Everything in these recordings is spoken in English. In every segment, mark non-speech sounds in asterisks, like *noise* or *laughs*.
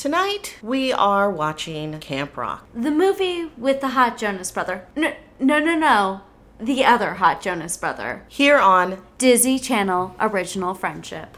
Tonight, we are watching Camp Rock. The movie with the hot Jonas brother. No, no, no, no. The other hot Jonas brother. Here on Disney Channel Original Friendship.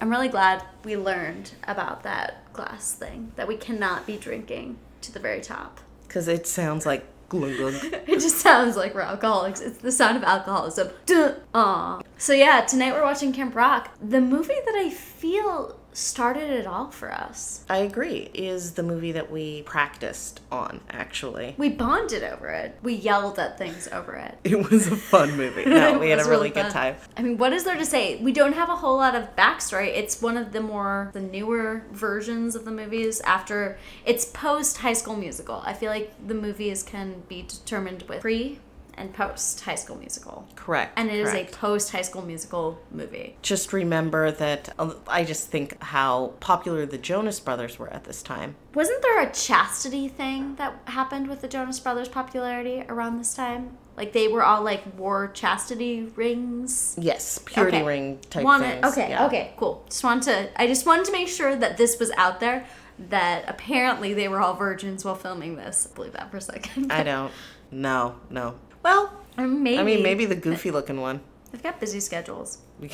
I'm really glad we learned about that glass thing that we cannot be drinking to the very top. because it sounds like glug glug. *laughs* It just sounds like we're alcoholics. It's the sound of alcoholism. Duh. Aw. So yeah, tonight we're watching Camp Rock, the movie that I feel started it all for us. I agree, is the movie that we practiced on, actually. We bonded over it. We yelled at things over it. *laughs* It was a fun movie. No, *laughs* we had a really, fun. good time. I mean, what is there to say? We don't have a whole lot of backstory. It's one of the more the newer versions of the movies after it's post High School Musical. I feel like the movies can be determined with pre and post High School Musical. Correct. And it is correct. a post High School Musical movie. Just remember that uh, I just think how popular the Jonas Brothers were at this time. Wasn't there a chastity thing that happened with the Jonas Brothers' popularity around this time? Like they were all like wore chastity rings. Yes, purity Okay. ring type Wanted, things. okay, yeah. okay, cool. Just wanted to. I just wanted to make sure that this was out there. That apparently they were all virgins while filming this. Believe that for a second. I *laughs* don't. No, no. Well, maybe. I mean, maybe the goofy looking one. they've got busy schedules. *laughs* I'm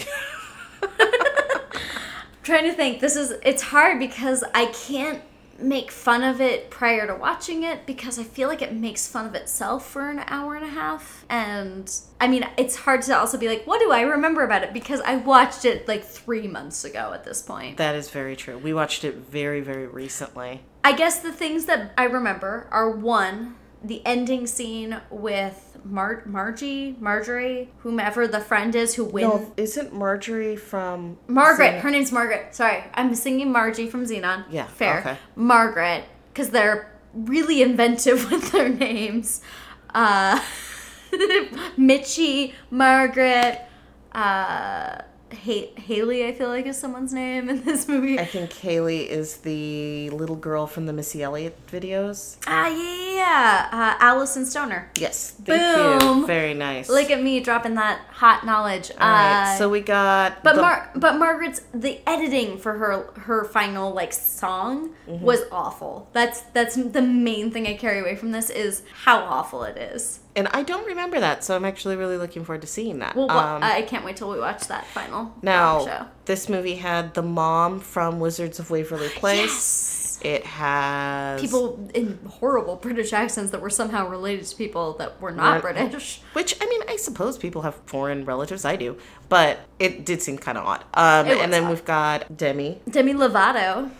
trying to think. This is it's hard because I can't make fun of it prior to watching it because I feel like it makes fun of itself for an hour and a half. And I mean, it's hard to also be like, what do I remember about it? Because I watched it like three months ago at this point. that is very true. We watched it very, very recently. I guess the things that I remember are one, the ending scene with Mar- Margie, Marjorie, whomever the friend is who wins. No, isn't Marjorie from Margaret. Xena- Her name's Margaret. Sorry, I'm singing Margie from Zenon. Yeah, fair. okay. Margaret, because they're really inventive *laughs* with their names. Uh, *laughs* Mitchie, Margaret, uh, ha- Haley. I feel like is someone's name in this movie. I think Haley is the little girl from the Missy Elliott videos. Ah, yeah, yeah, yeah. Uh, Alyson Stoner. Yes, thank Boom. you. Very nice. Look at me dropping that hot knowledge. All right, Uh, so we got. But the- Mar- but Margaret's the editing for her her final like song Mm-hmm. was awful. That's that's the main thing I carry away from this is how awful it is. And I don't remember that, so I'm actually really looking forward to seeing that. Well, Um, I can't wait till we watch that final now, show. this movie had the mom from Wizards of Waverly *gasps* Place. Yes. It has People in horrible British accents that were somehow related to people that were not. British. Which I mean, I suppose people have foreign relatives. I do, but it did seem kind of odd. Um, and then odd. we've got Demi, Demi Lovato.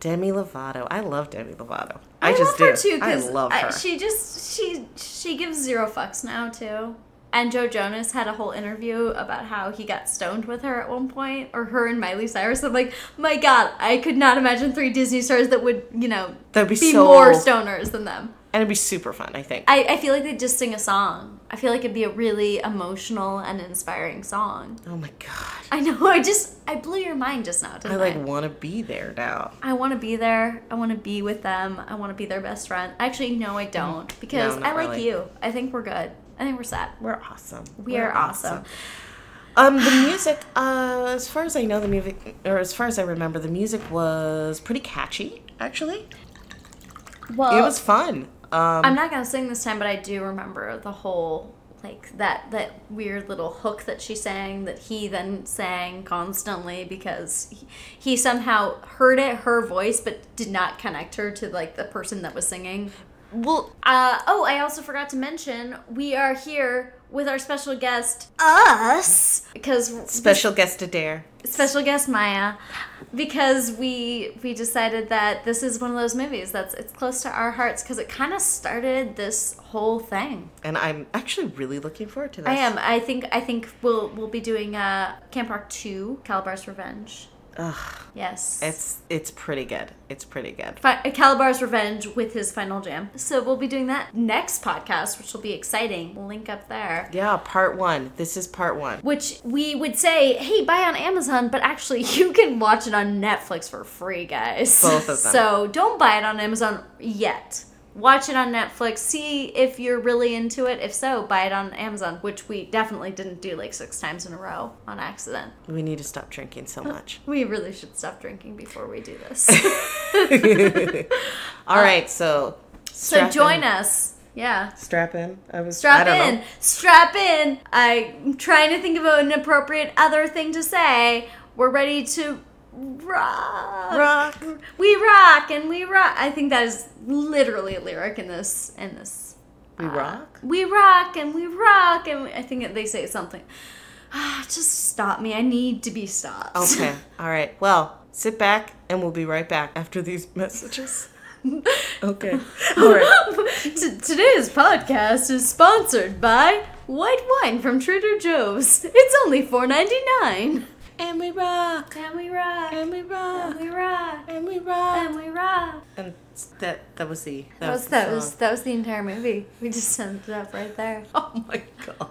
Demi Lovato. I love Demi Lovato. I, I, just love her too I love her. she just she she gives zero fucks now too. And Joe Jonas had a whole interview about how he got stoned with her at one point, or her and Miley Cyrus. I'm like, my God, I could not imagine three Disney stars that would, you know, That'd be be so- more stoners than them. And it'd be super fun. I think. I, I feel like they'd just sing a song. I feel like it'd be a really emotional and inspiring song. oh my god. I know, I just, I blew your mind just now, I didn't I? like want to be there now. I want to be there. I want to be with them. I want to be their best friend. Actually, no, I don't because Mm. No, I like really. you. I think we're good. I think we're set. We're awesome. We We're are awesome. Um, the *sighs* music, uh, as far as I know, the music, or as far as I remember, the music was pretty catchy. Actually, Well, it was fun. Um, I'm not gonna sing this time, but I do remember the whole like that that weird little hook that she sang that he then sang constantly because he, he somehow heard it her voice but did not connect her to like the person that was singing well, uh, oh i also forgot to mention we are here with our special guest us because special guest Adair. special guest Maya because we we decided that this is one of those movies that's it's close to our hearts because it kind of started this whole thing. and I'm actually really looking forward to this. I am. I think I think we'll we'll be doing uh Camp Rock 2, Calabar's Revenge. Ugh, Yes. it's it's pretty good. It's pretty good. Fi- uh, Calabar's Revenge with his final jam. So we'll be doing that next podcast, which will be exciting. We'll link up there. Yeah, part one. This is part one. Which we would say, hey, buy on Amazon, but actually *laughs* you can watch it on Netflix for free, guys. Both of them. So don't buy it on Amazon yet. Watch it on Netflix, see if you're really into it. If so, buy it on Amazon, which we definitely didn't do like six times in a row on accident. We need to stop drinking so much. *laughs* We really should stop drinking before we do this. *laughs* *laughs* All right, so so join in. us. Yeah. Strap in. I was I Strap don't in. know. Strap in. I'm trying to think of an appropriate other thing to say. We're ready to rock. Rock. We rock and we rock. I think that is literally a lyric in this in this. We rock. We rock and we rock and we, I think they say something. Ah, just stop me. I need to be stopped. Okay. *laughs* All right. Well, sit back and we'll be right back after these *laughs* messages. Okay. All right. *laughs* T- today's podcast is sponsored by white wine from Trader Joe's. It's only four ninety nine. And we rock. And we rock. And we rock. And we rock. And we rock. And we rock. And that that was the That was the that was that was the entire movie. We just summed it up right there. *laughs* Oh my god.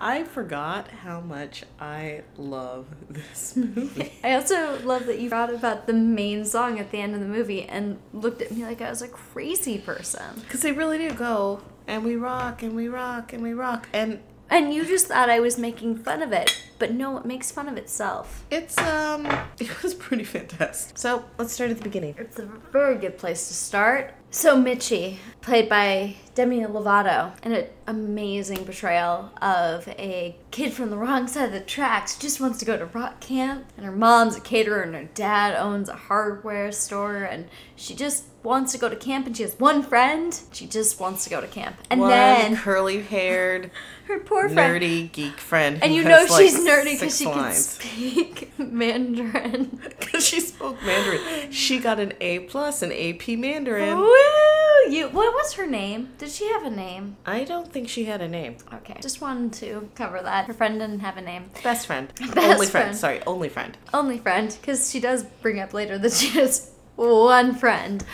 I forgot how much I love this movie. *laughs* I also love that you brought about the main song at the end of the movie and looked at me like I was a crazy person. Because they really do go, and we rock, and we rock, and we rock. And And you just thought I was making fun of it, but no, it makes fun of itself. it's, um, *laughs* it was pretty fantastic. So let's start at the beginning. It's a very good place to start. So Mitchie, played by Demi Lovato, and an amazing portrayal of a kid from the wrong side of the tracks, just wants to go to rock camp, and her mom's a caterer, and her dad owns a hardware store, and she just wants to go to camp, and she has one friend. She just wants to go to camp, and One then curly-haired, *laughs* her poor friend. nerdy geek friend, And you know like, she's nerdy because she can speak *laughs* Mandarin. *laughs* Because she spoke Mandarin. She got an A plus in AP Mandarin. Woo! You. What was her name? Did she have a name? I don't think she had a name. Okay, just wanted to cover that. Her friend didn't have a name. Best friend. *laughs* Best only friend. friend. Sorry, only friend. Only friend, because she does bring up later that *laughs* she has one friend.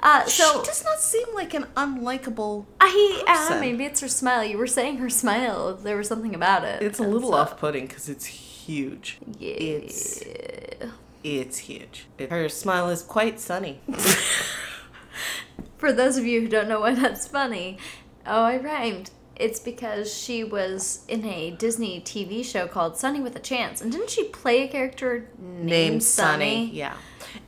Uh, so she does not seem like an unlikable. I uh, maybe it's her smile. You were saying her smile. There was something about it. It's a little so- off-putting because it's huge. Yeah. It's it's huge. Her smile is quite sunny. *laughs* For those of you who don't know why that's funny, oh, I rhymed. It's because she was in a Disney TV show called Sonny with a Chance. And didn't she play a character named, Named Sonny? Sonny. Yeah.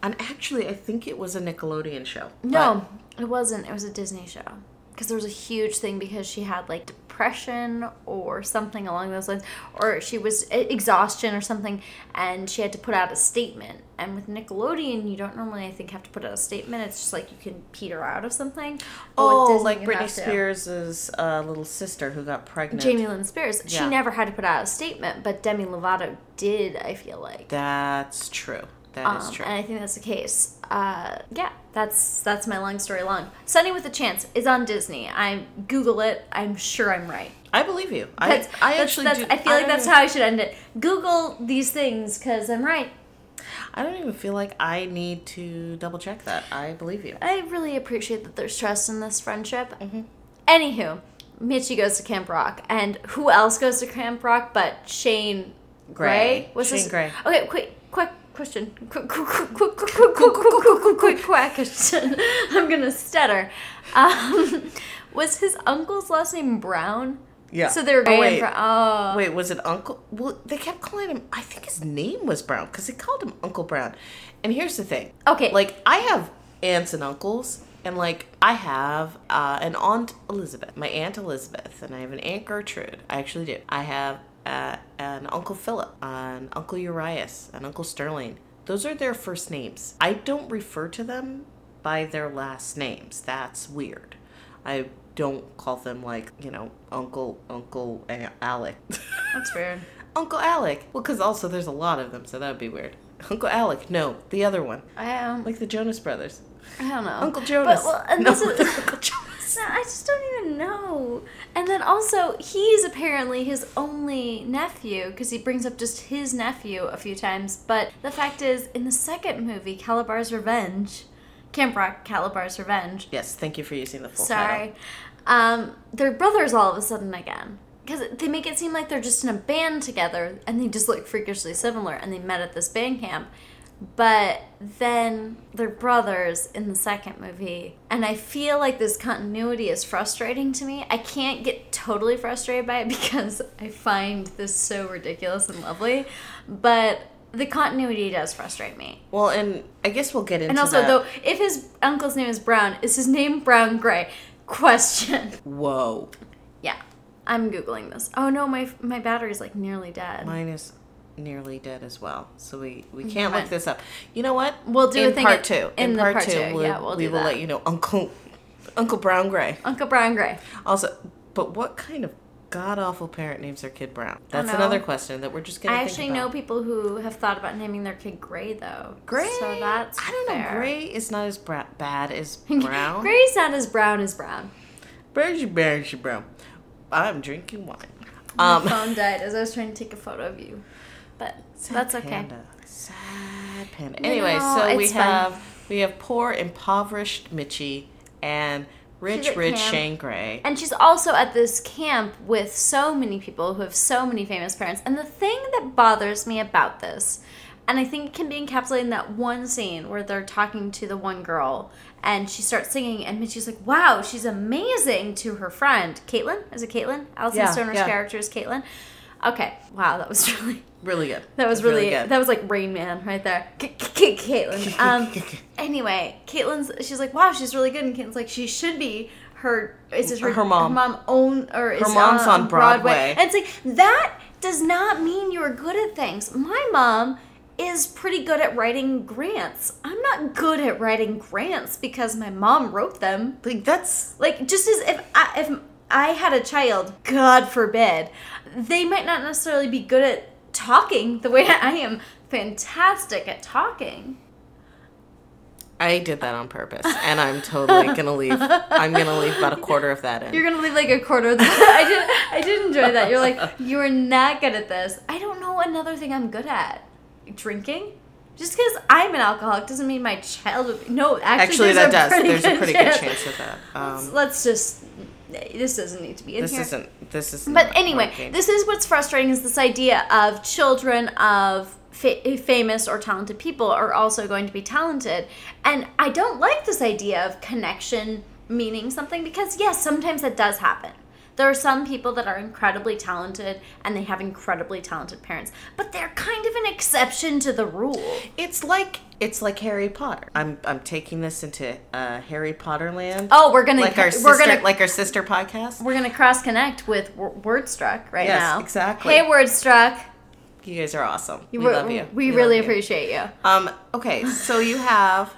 And actually, I think it was a Nickelodeon show. No, it wasn't. It was a Disney show. Because there was a huge thing because she had like depression or something along those lines, or she was exhaustion or something, and she had to put out a statement. And with Nickelodeon, you don't normally, I think, have to put out a statement. It's just like you can peter out of something. Oh, Disney, like Britney. Spears' uh, little sister who got pregnant. Jamie Lynn Spears. She never had to put out a statement, but Demi Lovato did. I feel like. That's true. That is Um, true. and I think that's the case. Uh, yeah, that's that's my long story long. Sonny with a Chance is on Disney. I Google it. I'm sure I'm right. I believe you. I, That's, I that's- actually that's- do. I feel like that's even- how I should end it. Google these things because I'm right. I don't even feel like I need to double check that. I believe you. I really appreciate that there's trust in this friendship. Mm-hmm. Anywho, Mitchie goes to Camp Rock, and who else goes to Camp Rock but Shane Gray? Gray. Shane this? Gray. Okay, quick, quick question. Quick, question. I'm gonna stutter. Um, was his uncle's last name Brown? Yeah. So they were going oh, wait. for. Oh. Wait, was it Uncle? Well, they kept calling him. I think his name was Brown because they called him Uncle Brown. And here's the thing. Okay. Like I have aunts and uncles, and like I have uh, an aunt Elizabeth, my aunt Elizabeth, and I have an aunt Gertrude. I actually do. I have uh, an uncle Philip, an uncle Urias, an uncle Sterling. Those are their first names. I don't refer to them by their last names. That's weird. I don't call them like you know Uncle Uncle Alec. *laughs* That's weird. Uncle Alec. Well, because also there's a lot of them, so that would be weird. Uncle Alec. No, the other one, I um, like the Jonas Brothers. I don't know. Uncle Jonas. But, well, and no, this is, *laughs* Uncle Jonas. No, I just don't even know. And then also, he's apparently his only nephew because he brings up just his nephew a few times. But the fact is, in the second movie, Calabar's Revenge, Camp Rock Calabar's Revenge, Yes, thank you for using the full sorry, title. um, they're brothers all of a sudden again. Because they make it seem like they're just in a band together and they just look freakishly similar and they met at this band camp. But then they're brothers in the second movie. And I feel like this continuity is frustrating to me. I can't get totally frustrated by it *laughs* because I find this so ridiculous and lovely, but the continuity does frustrate me. Well, and I guess we'll get into And also, that. though, if his uncle's name is Brown, is his name Brown Gray? *laughs* Question. Whoa. Yeah, I'm googling this. Oh no, my my battery's like nearly dead. Mine is nearly dead as well, so we, we can't Right. look this up. You know what? We'll do a thing. in part two. in the part, part two, we'll- Yeah, we'll we will let you know Uncle Uncle Brown Gray. Uncle Brown Gray. Also, but what kind of god awful parent names their kid Brown? That's another question that we're just gonna. I actually about. know people who have thought about naming their kid Gray though. Gray. So that's I don't know. Gray is not as bra- bad as *laughs* brown. Gray's not as brown as brown. Brownsy Brownsy Brown. I'm drinking wine. My Um, phone *laughs* died as I was trying to take a photo of you, but Sad that's okay. Panda. Sad panda. Anyway, know, so we fine. have we have poor impoverished Mitchie and rich rich camp. Shane Gray. And she's also at this camp with so many people who have so many famous parents. And the thing that bothers me about this, and I think it can be encapsulated in that one scene where they're talking to the one girl and she starts singing, and Mitchie's like, wow, she's amazing to her friend. Caitlin? Is it Caitlin? Alison Yeah, Stoner's yeah. character is Caitlin. Okay. Wow, that was *laughs* really. Really good. That was That's really, good. that was like Rain Man right there. K- Caitlin. *laughs* Um, anyway, Caitlin's she's like, wow, she's really good, and Caitlin's like, she should be. Her is it her, Her mom. Her mom own or is mom's on Broadway. And it's like that does not mean you're good at things. My mom is pretty good at writing grants. I'm not good at writing grants because my mom wrote them. like that's Like just as if I, if I had a child, God forbid, they might not necessarily be good at talking the way *laughs* I am fantastic at talking. I did that on purpose, and I'm totally *laughs* gonna leave. I'm gonna leave about a quarter of that in. You're gonna leave like a quarter of the *laughs* I did I did enjoy that. You're like, you are not good at this. I don't know another thing I'm good at. Drinking? Just because I'm an alcoholic doesn't mean my child would be, no, actually, Actually, that does. There's a pretty chance. good chance of that. Let's, Um, let's just this doesn't need to be in this isn't. This is. But anyway, working. this is what's frustrating is this idea of children of fa- famous or talented people are also going to be talented. And I don't like this idea of connection meaning something because, yes, sometimes that does happen. There are some people that are incredibly talented and they have incredibly talented parents, but they're kind of an exception to the rule. It's like it's like Harry Potter. I'm I'm taking this into uh, Harry Potter land. Oh, we're gonna like our we're sister, gonna like our sister podcast. we're gonna cross connect with W- Wordstruck right now. Yes, now. exactly. Hey, Wordstruck, You guys are awesome. We We're- love you. We, love really you. appreciate you. Um. Okay, so you have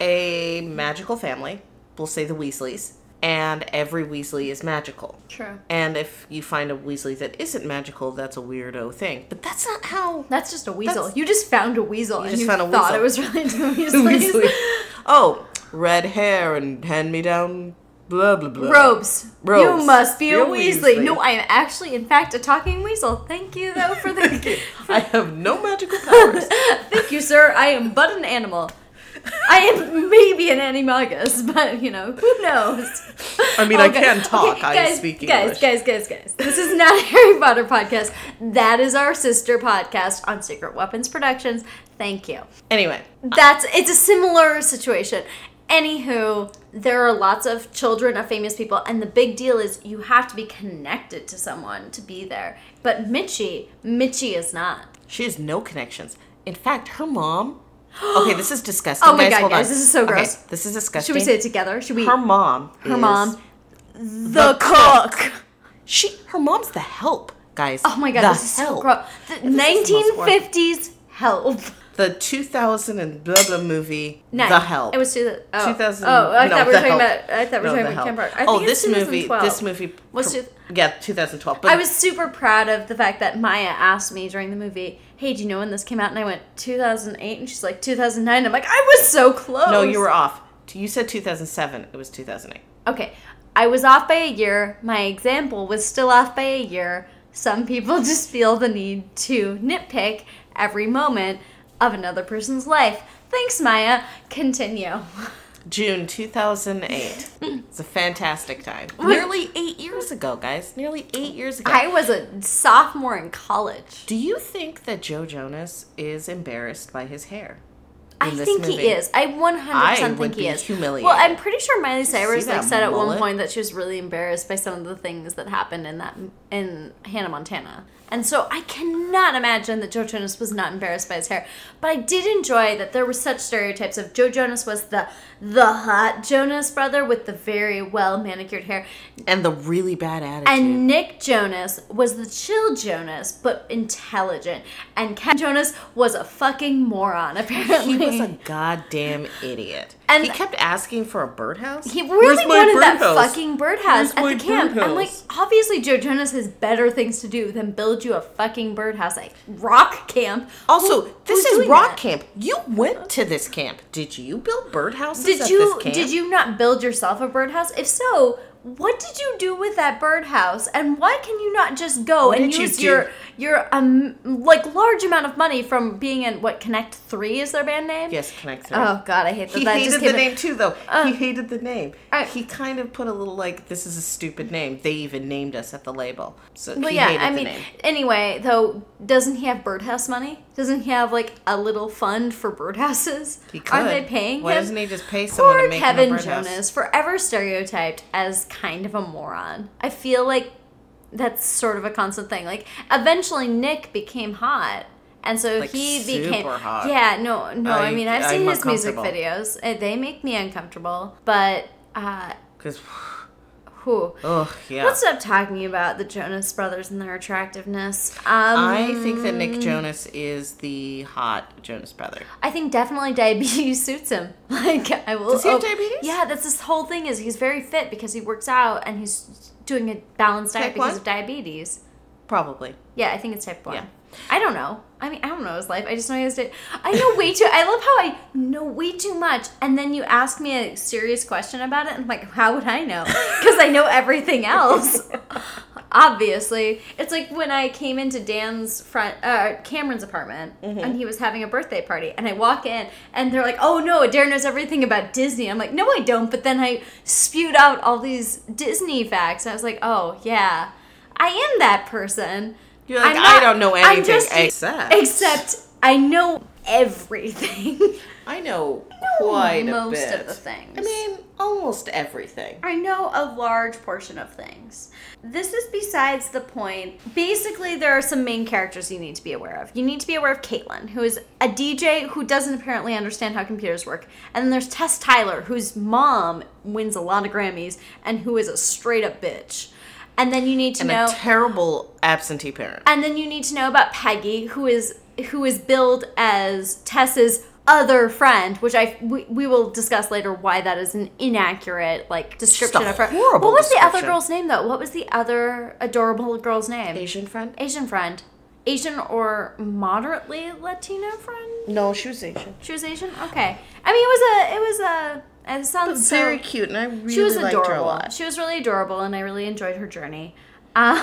a magical family. We'll say the Weasleys, and every Weasley is magical. True. And if you find a Weasley that isn't magical, that's a weirdo thing. But that's not how That's just a weasel. You just found a weasel and just you found a thought weasel. it was related *laughs* to Weasleys. Weasley. *laughs* Oh, red hair and hand me down. Blah blah blah. Robes. Robes. You must be a You're Weasley. Weasley. No, I am actually, in fact, a talking weasel. Thank you, though, for the. *laughs* I have no magical powers. Thank you, sir. I am but an animal. I am maybe an animagus, but you know who knows. I mean, I oh, can talk. I guys, speak guys, guys, guys, guys. This is not a *laughs* Harry Potter podcast. That is our sister podcast on Secret Weapons Productions. Thank you. Anyway, That's it's a similar situation. Anywho, there are lots of children of famous people, and the big deal is you have to be connected to someone to be there. But Mitchie, Mitchie is not. she has no connections. In fact, her mom. Okay, this is disgusting. *gasps* Oh my guys, God, hold guys, on. this is so Okay, gross. this is disgusting. Should we say it together? Should we? her mom? Her is- mom, the cook. She. Her mom's the help, guys. Oh my god, the this is so help. gross. The is the most horrible. 1950s help. The 2000 and blah blah movie. Nice. The help. It was two. Oh, 2000 Oh, I no, thought we were talking Help. about. I thought we were No, talking about. Camp Rock. I oh, this movie. This movie. Was two- yeah, 2012. But I was super proud of the fact that Maya asked me during the movie, "Hey, do you know when this came out?" And I went 2008, and she's like 2009. I'm like, I was so close. no, you were off. You said 2007. It was 2008. okay. I was off by a year. My example was still off by a year. Some people *laughs* just feel the need to nitpick every moment of another person's life. Thanks, Maya. Continue. June 2008. *laughs* it's a fantastic time. Nearly eight years ago, guys. Nearly eight years ago. I was a sophomore in college. Do you think that Joe Jonas is embarrassed by his hair? I think movie. he is. I 100% I think would he be is. humiliated. Well, I'm pretty sure Miley Cyrus like said at one point that she was really embarrassed by some of the things that happened in that in Hannah Montana. And so I cannot imagine that Joe Jonas was not embarrassed by his hair. But I did enjoy that there were such stereotypes of Joe Jonas was the the hot Jonas brother with the very well manicured hair. And the really bad attitude. And Nick Jonas was the chill Jonas, but intelligent. And Ken Jonas was a fucking moron, apparently. he was a goddamn idiot. And- he kept asking for a birdhouse. He really my wanted that birdhouse? fucking birdhouse Where's at the camp. I'm like, obviously Joe Jonas has better things to do than build you a fucking birdhouse at rock camp. Also, Who- this is rock that? camp. You went to this camp. Did you build birdhouses Did at you this camp? did you not build yourself a birdhouse? If so, what did you do with that birdhouse? And why can you not just go What and did you use your your um like large amount of money from being in what Connect Three is their band name? Yes, connect three. Oh God, I hate that. He that hated the in- name too, though. Uh, he hated the name. I- he kind of put a little like, "This is a stupid name." They even named us at the label, so Well, he yeah, hated I the mean, name. anyway, though, doesn't he have birdhouse money? Doesn't he have like a little fund for birdhouses? He could. Aren't they paying Why him? doesn't he just pay someone Poor to make him a Kevin birdhouse? Jonas, forever stereotyped as kind of a moron. I feel like that's sort of a constant thing. Like, eventually Nick became hot. And so Like, he super became hot. Yeah, no, no. I, I- mean, I've I'm seen his music videos. Uh, They make me uncomfortable. But, uh, Because, whew. oh yeah, Let's stop talking about the Jonas Brothers and their attractiveness. Um, I think that Nick Jonas is the hot Jonas brother. I think definitely diabetes *laughs* suits him. Like I will. Does he have oh, diabetes? Yeah, that's this whole thing. Is he's very fit because he works out and he's doing a balanced diet Type because one? of diabetes. Probably. Yeah, I think it's type one. Yeah. I don't know. I mean, I don't know his life. I just know he has. Di- I know way too. I love how I know way too much, and then you ask me a serious question about it, and I'm like, how would I know? Because I know everything else. *laughs* Obviously, it's like when I came into Dan's front, uh, Cameron's apartment, Mm-hmm. and he was having a birthday party, and I walk in, and they're like, "Oh no, Darren knows everything about Disney." I'm like, "No, I don't." But then I spewed out all these Disney facts. And I was like, "Oh yeah, I am that person." You're like, I don't know anything just- except. Except I know everything. *laughs* I know quite a most bit. of the things. I mean, almost everything. I know a large portion of things. This is besides the point. Basically, there are some main characters you need to be aware of. You need to be aware of Caitlin, who is a DJ who doesn't apparently understand how computers work. And then there's Tess Tyler, whose mom wins a lot of Grammys and who is a straight up bitch. And then you need to And know a terrible absentee parent. and then you need to know about Peggy, who is who is billed as Tess's other friend, which I we, we will discuss later why that is an inaccurate like description of her. horrible what was the other girl's name though? What was the other adorable girl's name? Asian friend? Asian friend. Asian or moderately Latino friend? No, she was Asian. She was Asian? Okay. I mean it was a it was a it sounds so- Very cute, and I really she was liked her a adorable. lot. She was really adorable, and I really enjoyed her journey. Um,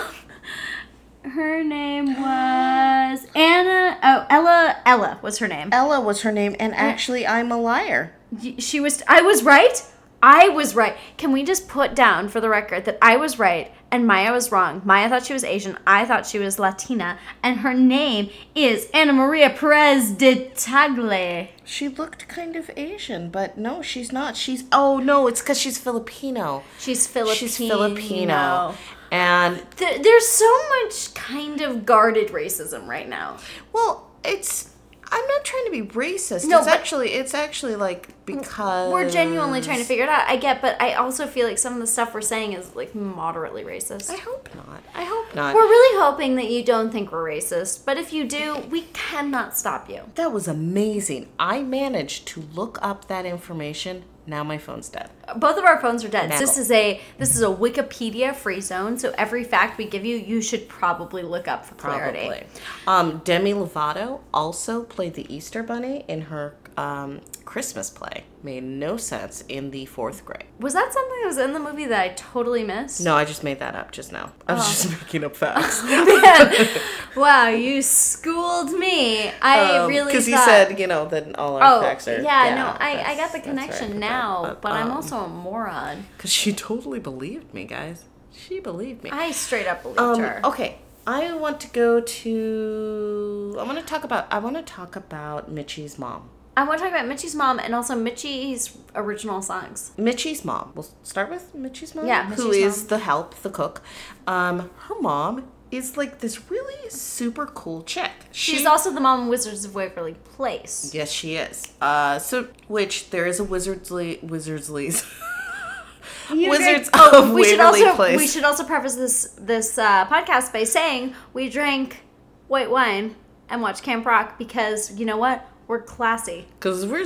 *laughs* her name was Anna. Oh, Ella. Ella was her name. Ella was her name, and actually, I'm a liar. She was. I was right. I was right. Can we just put down for the record that I was right and Maya was wrong? Maya thought she was Asian. I thought she was Latina, and her name is Anna Maria Perez de Tagle. She looked kind of Asian, but no, she's not. She's oh no, it's because she's Filipino. She's Filipino. She's Filipino, and There, there's so much kind of guarded racism right now. well, it's. I'm not trying to be racist. No, it's actually it's actually like because We're genuinely trying to figure it out. I get, but I also feel like some of the stuff we're saying is like moderately racist. I hope not. I hope not. We're really hoping that you don't think we're racist, but if you do, we cannot stop you. that was amazing. I managed to look up that information. Now my phone's dead. Both of our phones are dead. This is a this is a Wikipedia free zone, so every fact we give you, you should probably look up for clarity. Probably. Um, Demi Lovato also played the Easter Bunny in her um, Christmas play. Made no sense in the fourth grade. Was that something that was in the movie that I totally missed? No, I just made that up just now. I was just *laughs* making up *laughs* facts. Man, wow, you schooled me. I really because thought. Um, he said, you know, that all our Oh, facts are. yeah, no, I, I got the connection right. now, But, but I'm um, also a moron. *laughs* Because she totally believed me, guys. She believed me. I straight up believed Um, her. okay, I want to go to. I want to talk about. I want to talk about Mitchie's mom. I want to talk about Mitchie's mom and also Mitchie's original songs. Mitchie's mom. We'll start with Mitchie's mom. Yeah, who Mitchie's is mom. the help, the cook. Um, her mom is like this really super cool chick. She's She- also the mom in Wizards of Waverly Place. Yes, she is. Uh, so which there is a Wizardsley Wizardsley's *laughs* You Wizards drank- of Oh, we should Waverly also Place. we should also preface this this uh, podcast by saying we drank white wine and watched Camp Rock because you know what we're classy because we're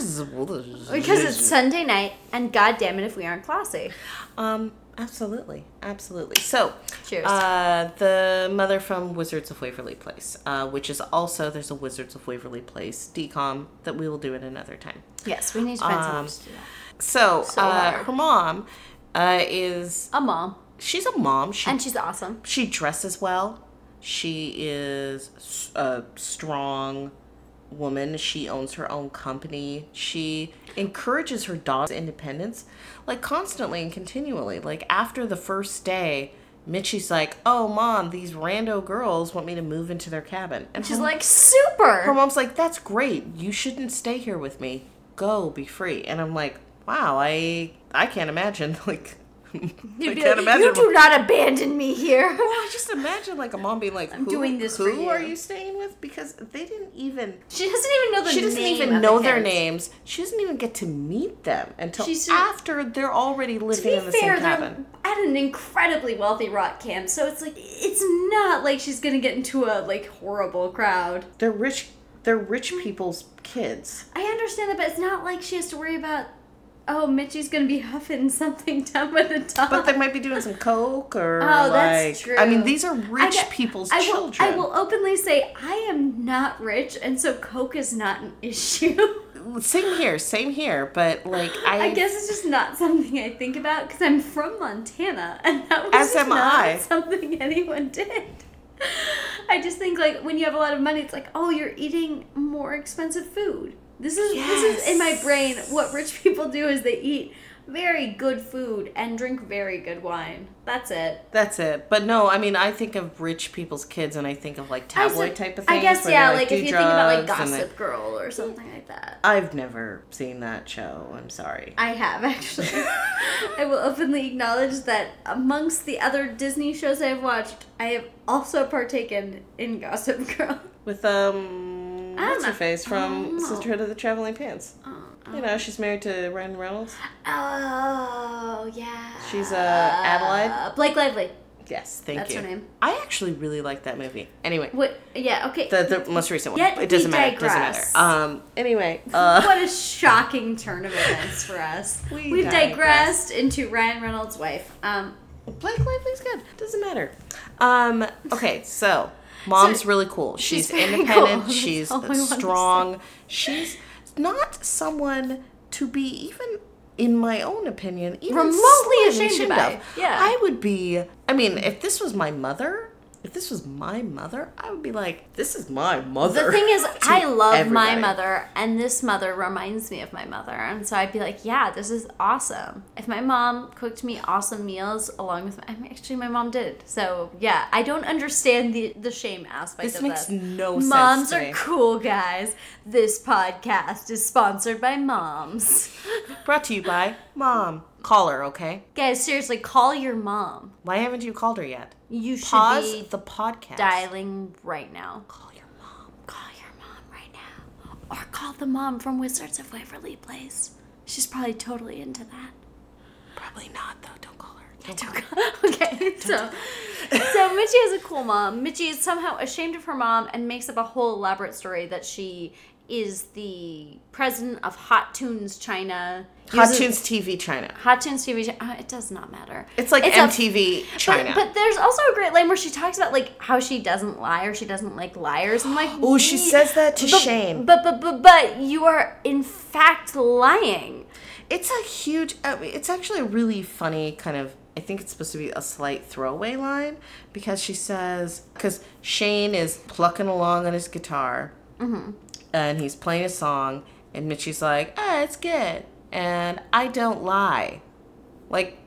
because it's Sunday night and god damn it if we aren't classy. um absolutely absolutely so Cheers. uh the mother from wizards of waverly place uh which is also there's a wizards of waverly place DCOM that we will do at another time Yes, we need to find Um, to do that. so, So uh her mom uh is A mom she's a mom she and she's awesome. she dresses well. She is uh, strong woman. She owns her own company. She encourages her daughter's independence, like constantly and continually. Like after the first day, Mitchie's like, "Oh, mom, these rando girls want me to move into their cabin," and She's like super. her mom's like, "That's great. You shouldn't stay here with me. Go, be free." And I'm like, "Wow, I I can't imagine *laughs* like." *laughs* I can't like, imagine you do not abandon me here. well, I just imagine like a mom being like, I'm who, doing this who for you." are you staying with? Because they didn't even. She doesn't even know the She doesn't even know the their names. She doesn't even get to meet them until She's- after they're already living in the fair, same cabin. at an incredibly wealthy rock camp, so it's like it's not like she's gonna get into a like horrible crowd. They're rich. They're rich people's kids. I understand that, but it's not like she has to worry about. Oh, Mitchie's gonna be *laughs* huffing something down at the top. But they might be doing some coke or *laughs* Oh, like. that's true. I mean, these are rich get- people's I will, children. I will openly say I am not rich, and so coke is not an *laughs* issue. Same here. Same here. But like, I. I guess it's just not something I think about because I'm from Montana, and that was As just am not something anyone did. I just think like when you have a lot of money, it's like, oh, you're eating more expensive food. This is this is in my brain. What rich *laughs* people do is they eat very good food and drink very good wine. That's it. That's it. But no, I mean, I think of rich people's kids, and I think of like tabloid type of things. I guess yeah, they, like, if you think about like drugs and they- Gossip Girl or something like that. I've never seen that show. I'm sorry. I have actually. *laughs* I will openly acknowledge that amongst the other Disney shows I've watched, I have also partaken in Gossip *laughs* Girl. With um, what's her know. face from. Sisterhood of the Traveling Pants. Oh, You know, she's married to Ryan Reynolds. oh yeah. She's, uh, Adelaide? Blake Lively. Yes, thank That's you. That's her name. I actually really like that movie. Anyway, What? Yeah. Okay. the the most recent one. Yet it doesn't matter. It doesn't matter. Um. Anyway. Uh. what a shocking turn of events for us. *laughs* We We've digress. digressed into Ryan Reynolds' wife. Um, Blake Lively's good. Doesn't matter. Um. Okay. So. Mom's So, really cool. She's, she's independent. cool. *laughs* She's That's all I wanted to strong. She's not someone to be even, in my own opinion, even Remotely slightly ashamed of. Yeah. I would be. I mean, if this was my mother, if this was my mother, I would be like, this is my mother. The thing is, *laughs* I love my mother, and this mother reminds me of my mother. And so I'd be like, yeah, this is awesome. If my mom cooked me awesome meals along with, I mean, actually, my mom did. So yeah, I don't understand the the shame aspect This of makes this. no sense Moms to are me. cool, guys. This podcast is sponsored by moms. Brought to you by Mom. Call her, okay? guys, seriously, call your mom. Why haven't you called her yet? You should Pause be the podcast. dialing right now. Call your mom. Call your mom right now. Or call the mom from Wizards of Waverly Place. She's probably totally into that. Probably not, though. Don't call her. Don't call her. *laughs* okay, so so Mitchie has a cool mom. Mitchie is somehow ashamed of her mom and makes up a whole elaborate story that she is the president of Hot Tunes China. Hot Tunes TV China. Hot Tunes TV. Chi- uh, it does not matter. It's like a- MTV China. But, but there's also a great line where she talks about like how she doesn't lie or she doesn't like liars. I'm like, Oh, she says that to but, Shane. But but but but you are in fact lying. it's a huge. Mean, it's actually a really funny kind of. I think it's supposed to be a slight throwaway line because she says because Shane is plucking along on his guitar, Mm-hmm. and he's playing a song, and Mitchie's like, "Ah, it's good," and I don't lie, like.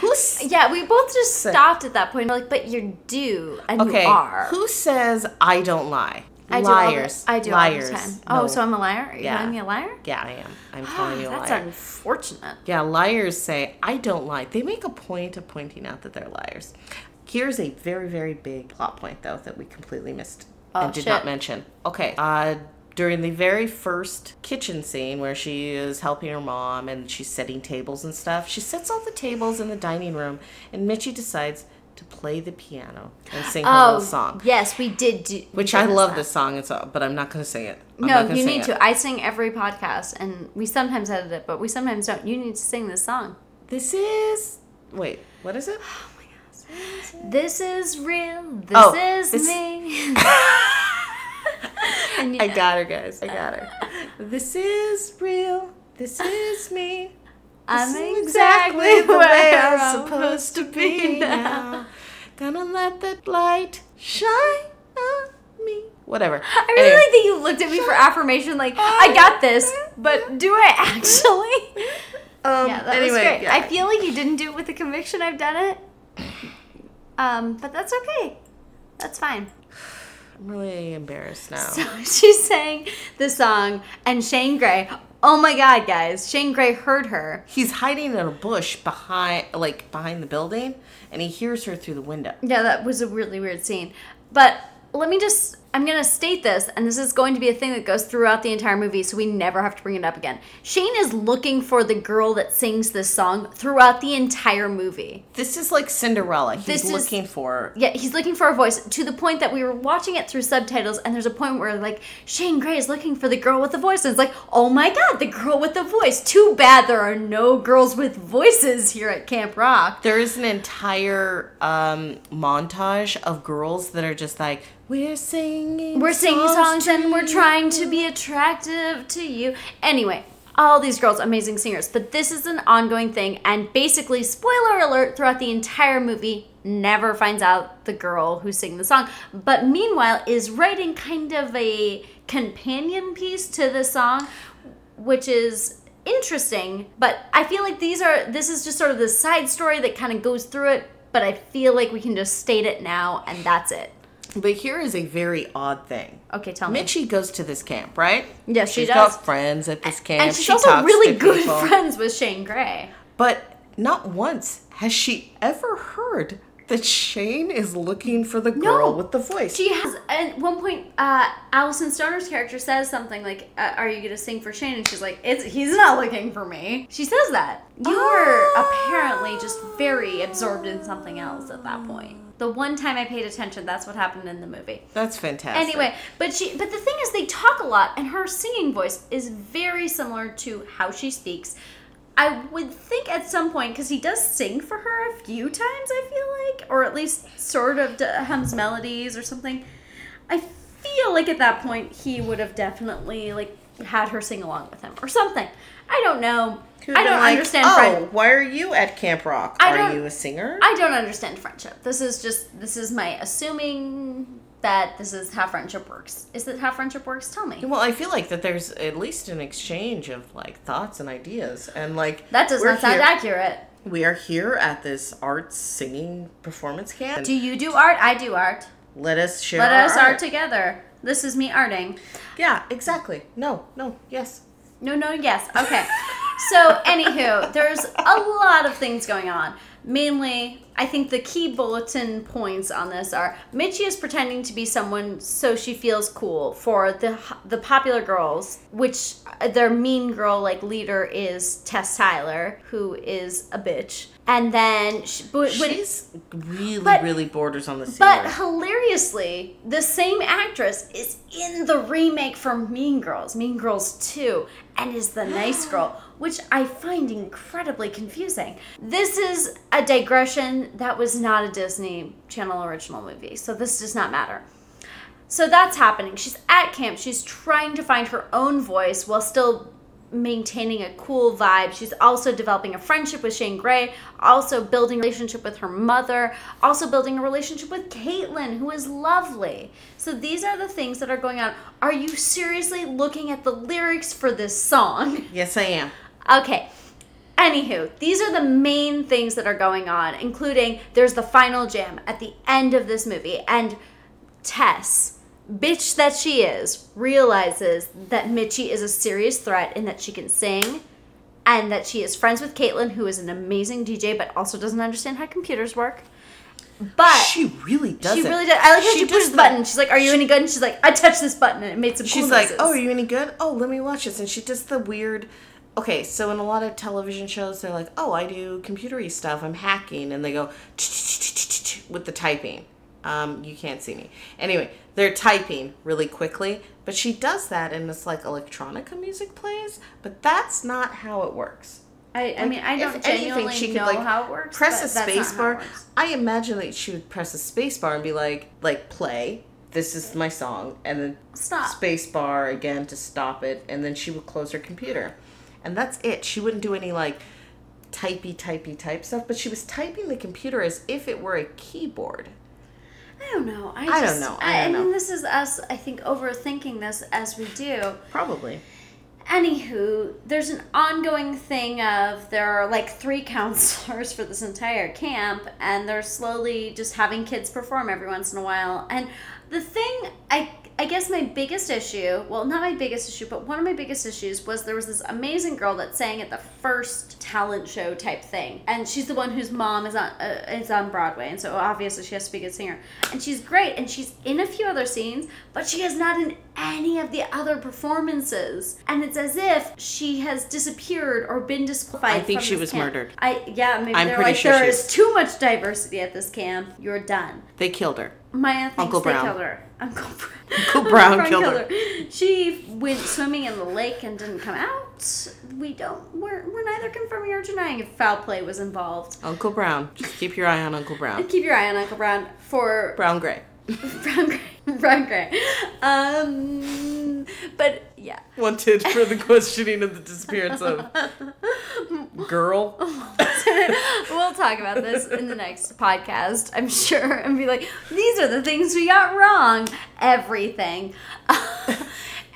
Who's Yeah, we both just stopped at that point. Like, but you do, and okay? you are. Who says I don't lie? I do the- liars. I do liars. all the time. Oh, No. so I'm a liar? Are you Yeah. calling me a liar? Yeah, I am. I'm *gasps* calling you a That's liar. That's unfortunate. Yeah, liars say, I don't lie. They make a point of pointing out that they're liars. Here's a very, very big plot point, though, that we completely missed Oh, and did shit. not mention. Okay. Uh, during the very first kitchen scene where she is helping her mom and she's setting tables and stuff, she sets all the tables in the dining room, and Mitchie decides to play the piano and sing her Oh, little song. yes, we did do. we Which did I love that. this song, and so, but I'm not going to sing it. I'm No, you sing need it. to. I sing every podcast, and we sometimes edit it, but we sometimes don't. You need to sing this song. This is. Wait, what is it? *sighs* *sighs* This is real. This Oh, is this- me. *laughs* you, I got her, guys. I got her. *laughs* This is real. This is me. I'm is exactly the way where I'm supposed to be now. Gonna let that light shine on me. Whatever. I really like that you looked at me for affirmation. Like I got this, but do I *laughs* actually? Um, Yeah, that anyway, was great. yeah. I feel like you didn't do it with the conviction I've done it. Um, but that's okay. That's fine. *sighs* I'm really embarrassed now. So *laughs* she sang the song, and Shane Gray. Oh my God, guys! Shane Gray heard her. He's hiding in a bush behind, like behind the building, and he hears her through the window. Yeah, that was a really weird scene. But let me just. I'm going to state this, and this is going to be a thing that goes throughout the entire movie, so we never have to bring it up again. Shane is looking for the girl that sings this song throughout the entire movie. This is like Cinderella. He's This is- looking for. Yeah, he's looking for a voice to the point that we were watching it through subtitles, and there's a point where like Shane Gray is looking for the girl with the voice, and it's like, oh my god, the girl with the voice. Too bad there are no girls with voices here at Camp Rock. There is an entire um, montage of girls that are just like, we're singing. We're singing songs and we're trying to be attractive to you. Anyway, all these girls, amazing singers, but this is an ongoing thing, and basically, spoiler alert, throughout the entire movie, never finds out the girl who's singing the song, but meanwhile is writing kind of a companion piece to the song, which is interesting. But I feel like these are this is just sort of the side story that kind of goes through it. But I feel like we can just state it now, and that's it. But here is a very odd thing. Okay, tell me. Mitchie goes to this camp, right? Yes, she She's does. She's got friends at this camp. and she's she also really good people. *laughs* friends with Shane Gray. But not once has she ever heard that Shane is looking for the girl No. with the voice. She has at one point. Uh, Alyson Stoner's character says something like, uh, "Are you gonna sing for Shane?" And she's like, "It's he's not looking for me." She says that. You were apparently just very absorbed in something else at that point. The one time I paid attention, that's what happened in the movie. That's fantastic. Anyway, but she but the thing is they talk a lot and her singing voice is very similar to how she speaks. I would think at some point because he does sing for her a few times, I feel like, or at least sort of hums melodies or something. I feel like at that point he would have definitely like had her sing along with him or something. I don't know. I don't like, understand. Oh, why are you at Camp Rock? I are you a singer? I don't understand friendship. This is just this is my assuming that this is how friendship works. Is that how friendship works? Tell me. well, I feel like that there's at least an exchange of like thoughts and ideas, and like That does not sound here- accurate. We are here at this art singing performance camp. Do you do art? I do art. Let us share. Let us art together. This is me arting. Yeah, exactly. No, no, yes. No, no, yes. Okay. So, anywho, there's a lot of things going on. Mainly, I think the key bulletin points on this are Mitchie is pretending to be someone so she feels cool for the the popular girls, which their mean girl like leader is Tess Tyler, who is a bitch. And then she, but, when- She's really, but- really borders on the C But hilariously, the same actress is in the remake for Mean Girls, Mean Girls 2, and is the *gasps* nice girl, which I find incredibly confusing. This is a digression that was not a Disney Channel original movie, so this does not matter. So that's happening. She's at camp. She's trying to find her own voice while still maintaining a cool vibe. She's also developing a friendship with Shane Gray, also building a relationship with her mother, also building a relationship with Caitlin, who is lovely. So these are the things that are going on. Are you seriously looking at the lyrics for this song? *laughs* yes, I am. Okay. Anywho, these are the main things that are going on, including there's the final jam at the end of this movie, and Tess, bitch that she is, realizes that Mitchie is a serious threat and that she can sing and that she is friends with Caitlin, who is an amazing DJ but also doesn't understand how computers work. But she really does. she really does. I like how She she, pushes the button. She's like, "Are you any good?" And she's like, "I touched this button and it made some." She's cool like, noises." "Oh, are you any good? Oh, let me watch this." And she does the weird. Okay, so in a lot of television shows, they're like, "Oh, I do computery stuff. I'm hacking," and they go with the typing. Um, you can't see me. Anyway, they're typing really quickly, but she does that and this like electronica music plays. But that's not how it works. I, I mean, I don't anything, genuinely she could, know like, how it works. Press a space bar. I imagine that she would press a space bar and be like, like play. This is my song, and then Stop. space bar again to stop it, and then she would close her computer, and that's it. She wouldn't do any like typey typey type stuff, but she was typing the computer as if it were a keyboard. I don't know. I, I don't just, know. I I, don't mean, know. this is us. I think overthinking this as we do. Probably. Anywho, there's an ongoing thing of there are like three *laughs* counselors for this entire camp, and they're slowly just having kids perform every once in a while. And the thing, I I guess my biggest issue, well, not my biggest issue, but one of my biggest issues was there was this amazing girl that sang at the first talent show type thing, and she's the one whose mom is on uh, is on Broadway, and so obviously she has to be a good singer, and she's great, and she's in a few other scenes, but she is not in any of the other performances, and it's as if she has disappeared or been disqualified. I think she was camp. murdered. I yeah, maybe I'm pretty like sure there is too much diversity at this camp. You're done. They killed her. Maya thinks Uncle they Brown. killed her. Uncle *laughs* Brown. Uncle Brown killed her. She went swimming in the lake and didn't come out. We don't. We're, we're neither confirming or denying if foul play was involved. Uncle Brown. Just keep your eye on Uncle Brown. Keep your eye on Uncle Brown for Brown gray. *laughs* brown gray. Brown gray. Um, but yeah. Wanted for the questioning of the disappearance of *laughs* girl. *laughs* we'll talk about this in the next podcast, I'm sure, and be like, these are the things we got wrong. Everything.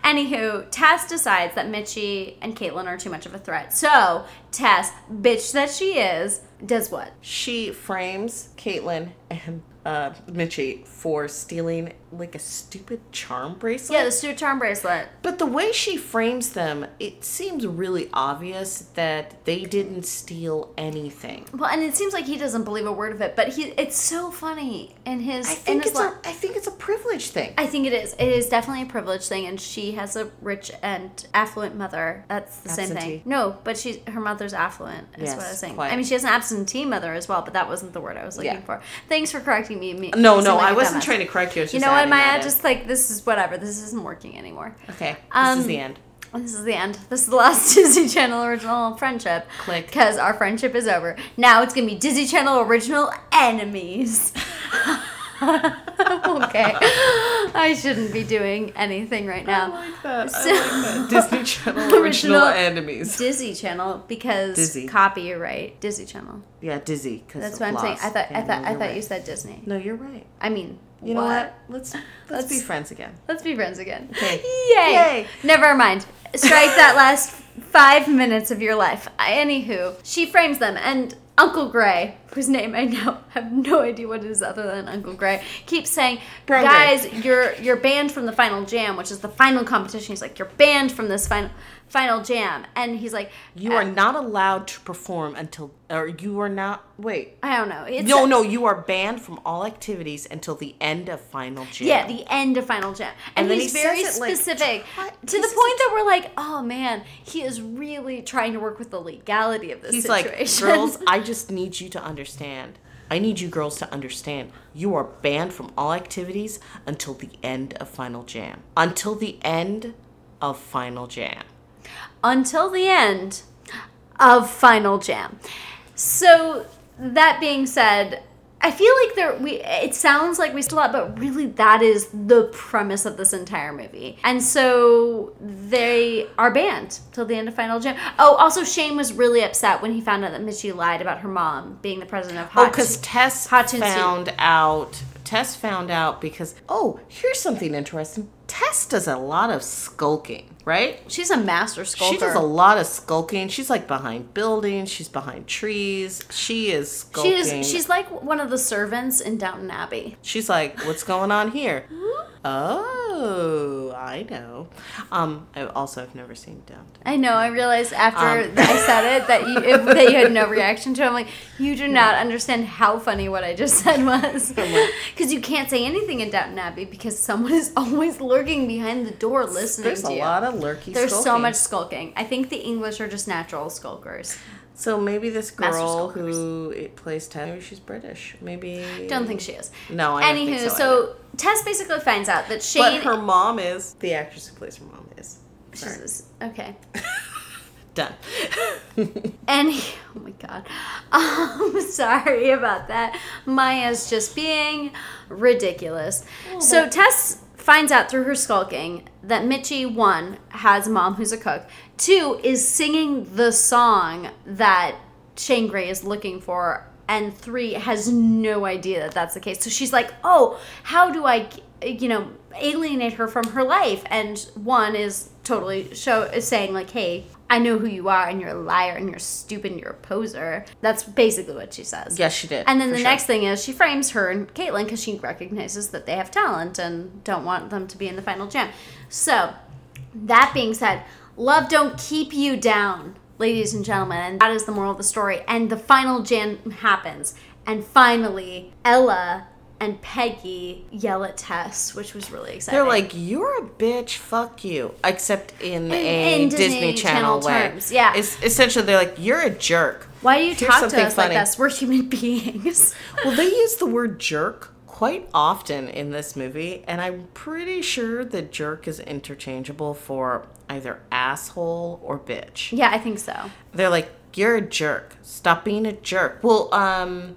Anywho, Tess decides that Mitchie and Caitlin are too much of a threat. So, Tess, bitch that she is, does what? She frames Caitlin and uh, Mitchie for stealing like a stupid charm bracelet. Yeah, the Stuart Charm bracelet. But the way she frames them, it seems really obvious that they didn't steal anything. Well, and it seems like he doesn't believe a word of it, but he it's so funny in his I in think his it's li- a I think it's a privilege thing. I think it is. It is definitely a privileged thing, and she has a rich and affluent mother. That's the same thing. No, but she's her mother's affluent. Is Yes, what I was saying. quite. I mean, she has an absentee mother as well, but that wasn't the word I was looking Yeah. for. Thanks for correcting me. me no, no, like I wasn't trying to correct you. I was You know what, Maya? Just like this is whatever. This isn't working anymore. okay. This Um, is the end. This is the end. This is the last *laughs* Disney Channel original friendship. Click. Because our friendship is over. Now it's gonna be Disney Channel original enemies. *laughs* *laughs* okay. *laughs* I shouldn't be doing anything right now. like that. So- that. *laughs* Disney Channel original, Original- enemies. Disney Channel because Disney. copyright Disney Channel. Yeah, Dizzy. Cause That's what I'm saying. I thought I thought no, I thought right. you said Disney. No, you're right. I mean, You know what? Let's let's, be Let's- friends again. Let's be friends again. Okay. Yay! Yay. Never mind. Strike that last five minutes of your life. Anywho, she frames them, and Uncle Gray, whose name I now *laughs* have no idea what it is other than Uncle Gray, keeps saying, Brown "Guys, you're you're banned from the final jam, which is the final competition." He's like, "You're banned from this final final jam," and he's like, You are uh, not allowed to perform until, or you are not. Wait. I don't know. It's No, no, you are banned from all activities until the end of final jam. Yeah, the end of Final Jam. And, And he's he very it, like, specific to the point that we're like, oh man, he is really trying to work with the legality of this He's situation. like, girls, *laughs* I just need you to understand. I need you girls to understand. You are banned from all activities until the end of final jam. Until the end of final jam. Until the end of Final Jam. So that being said, I feel like there we it sounds like we still lot, but really that is the premise of this entire movie. And so they are banned till the end of Final Jam. Oh, also Shane was really upset when he found out that Mitchie lied about her mom being the president of oh, Hot. Oh, because Tess Hot Toon Soup. found out. Tess found out because, oh, here's something interesting. Tess does a lot of skulking, right? She's a master sculptor. She does a lot of skulking. She's like behind buildings. She's behind trees. She is skulking. She's she's like one of the servants in Downton Abbey. She's like, what's going on here? *laughs* Oh, I know. Um, I also have never seen Downton. I know. I realized after Um. *laughs* I said it that you if, that you had no reaction to it. I'm like, you do not understand how funny what I just said was. *laughs* Because you can't say anything in Downton Abbey because someone is always lurking behind the door listening There's to a you. lot of lurky. There's so much skulking. I think the English are just natural skulkers. So maybe this girl who plays Tess, maybe she's British. Maybe. Don't think she is. No, I Anywho, think so. so, Tess basically finds out that she. But her mom is the actress who plays her mom is. Jesus. Okay. *laughs* Done. *laughs* Any, oh my god. I'm *laughs* um, sorry about that. Maya's just being ridiculous. So Tess finds out through her skulking that Mitchie, one, has a mom who's a cook, two, is singing the song that Shane Gray is looking for, and three, has no idea that that's the case. So she's like, oh, how do I, you know, alienate her from her life? And one is totally show saying like, hey, I know who you are, and you're a liar, and you're stupid, and you're a poser. That's basically what she says. yes, she did. And then the sure. next thing is she frames her and Caitlyn because she recognizes that they have talent and don't want them to be in the final jam. So, that being said, love don't keep you down, ladies and gentlemen. And that is the moral of the story. And the final jam happens. And finally, Ella and Peggy yell at Tess, which was really exciting. They're like, "You're a bitch. Fuck you." Except in, a in Disney, Disney Channel, Channel way. terms, yeah. It's essentially they're like, "You're a jerk." Why do you Here's talk to us funny. like this? We're human *laughs* beings. Well, they use the word jerk quite often in this movie, and I'm pretty sure that jerk is interchangeable for either asshole or bitch. yeah, I think so. They're like, "You're a jerk. Stop being a jerk." Well, um,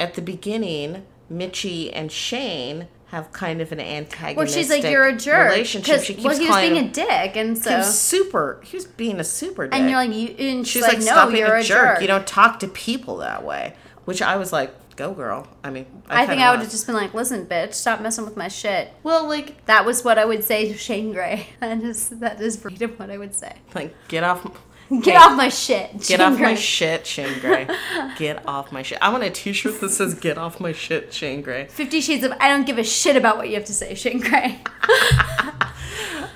at the beginning, Mitchie and Shane have kind of an antagonistic Where she's like, "You're a jerk," relationship. She keeps well, he was being him- a dick, and he so was super. He was being a super dick. and you're like, you, and she's, she's like, like no, Stop you're a jerk. You don't talk to people that way." Which I was like, "Go, girl." I mean, I, think I would have just been like, listen, bitch, stop messing with my shit. Well, like, That was what I would say to Shane Gray. And *laughs* that is that is verbatim what I would say. like, get off. Get Hey, off my shit. Get Shane off my shit, Shane Gray. *laughs* Get off my shit. I want a T-shirt that says "Get off my shit, Shane Gray." Fifty Shades of I don't give a shit about what you have to say, Shane Gray. *laughs*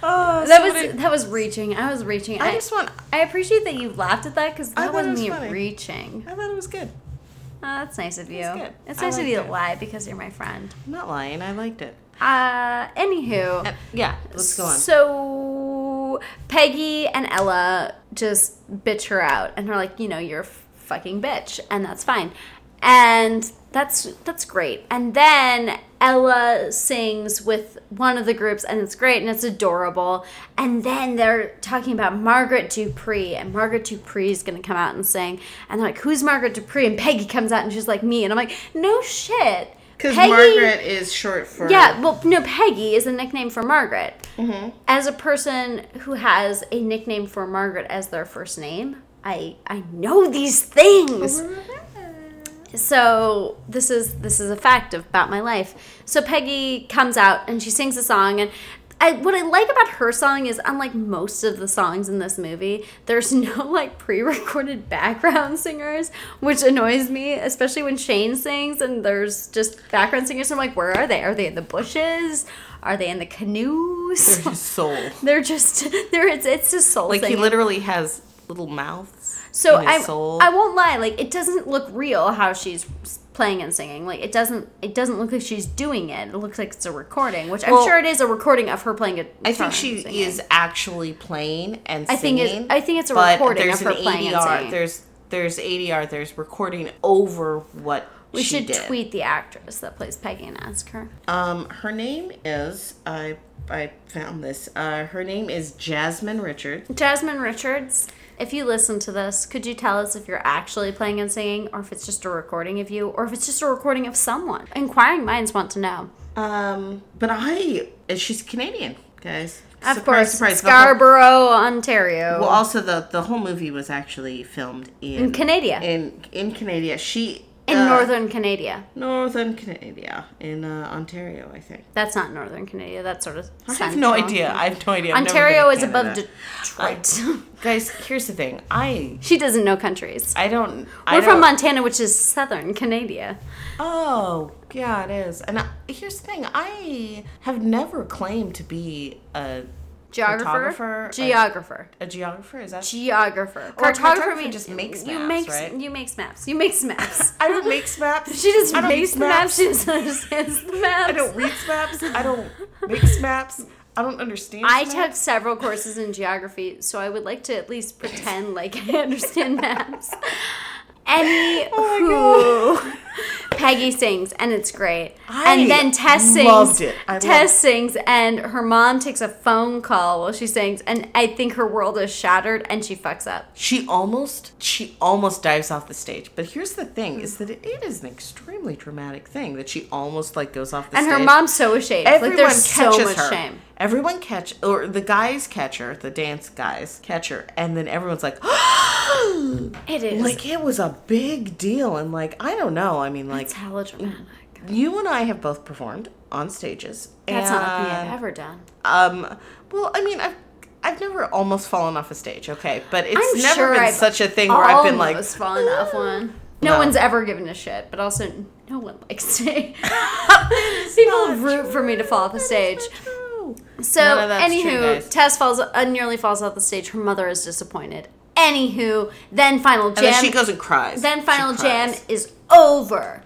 Oh, That was that was reaching. I was reaching. I I, just want. I appreciate that you laughed at that because that wasn't was me funny. reaching. I thought it was good. Oh, that's nice of you. good. It's I nice of you to it. lie because you're my friend. I'm not lying. I liked it. Uh, anywho. Uh, yeah, let's go on. So Peggy and Ella just bitch her out, and they're like, you know, you're a fucking bitch, and that's fine, and that's that's great. And then Ella sings with one of the groups, and it's great and it's adorable. And then they're talking about Margaret Dupree, and Margaret Dupree is gonna come out and sing, and they're like, who's Margaret Dupree? And Peggy comes out and she's like, me, and I'm like, no shit. Because Margaret is short for yeah, well, no, Peggy is a nickname for Margaret. Mm-hmm. As a person who has a nickname for Margaret as their first name, I I know these things. So this is this is a fact about my life. So Peggy comes out and she sings a song and. I, what I like about her song is, unlike most of the songs in this movie, there's no *laughs* like pre-recorded background singers, which annoys me, especially when Shane sings and there's just background singers. I'm like, where are they? Are they in the bushes? Are they in the canoes? They're just *laughs* soul. They're just there. It's it's just soul Like he literally has little mouths. So I soul. I won't lie. Like it doesn't look real how she's playing and singing. Like it doesn't it doesn't look like she's doing it. It looks like it's a recording, which I'm Well, sure it is a recording of her playing a. I guitar think she and singing. is actually playing and I think singing. it's I think it's a but recording there's of her an playing and ADR. singing. There's there's ADR. There's recording over what we she should did. tweet the actress that plays Peggy and ask her. Um, her name is I I found this. Uh, her name is Jasmine Richards. Jasmine Richards. If you listen to this, could you tell us if you're actually playing and singing, or if it's just a recording of you, or if it's just a recording of someone? Inquiring minds want to know. Um, but I she's Canadian, guys. Of Surprise, course, surprise. The whole- Scarborough, Ontario. well, also the the whole movie was actually filmed in in Canada. in in Canada. She In uh, northern Canada. Northern Canada, in uh, Ontario, I think. That's not northern Canada. That's sort of. I have no idea. I have no idea. I've Ontario is above. Detroit. Guys, here's the thing. I she doesn't know countries. I don't. We're from don't- Montana, which is southern Canada. Oh, yeah, it is. And I, here's the thing. I have never claimed to be a Geographer. Geographer. a geographer. Is that? Geographer. A Cartographer means just makes you maps, makes right? you makes maps. You makes maps. *laughs* I don't make maps. *laughs* She just makes make the maps. She just understands the *laughs* maps. I don't read maps. I don't make maps. I don't understand. I maps. took several courses in geography, so I would like to at least pretend like I understand maps. Any Oh who Peggy sings and it's great. I and then Tess sings. loved it. I Tess sings and her mom takes a phone call while she sings and I think her world is shattered and she fucks up. She almost she almost dives off the stage. But here's the thing: is that it, it is an extremely dramatic thing that she almost like goes off the And stage. And her mom's so ashamed. Everyone like there's so catches much her. shame. Everyone catch or the guys catch her, the dance guys catch her, and then everyone's like, *gasps* It is. like it was a big deal. And like I don't know. I mean, like it's you and I have both performed on stages. That's not a thing I've ever done. Um, well, I mean, I've I've never almost fallen off a stage, okay, but it's I'm never sure been I've such a thing where I've been like, almost fallen off one. No, No. one's ever given a shit, but also no one likes me. *laughs* People root for me to fall off the stage. So, that's true, anywho. Tess falls, uh, nearly falls off the stage. Her mother is disappointed. Anywho, then final jam. And then she goes and cries. then She final jam cries. is over.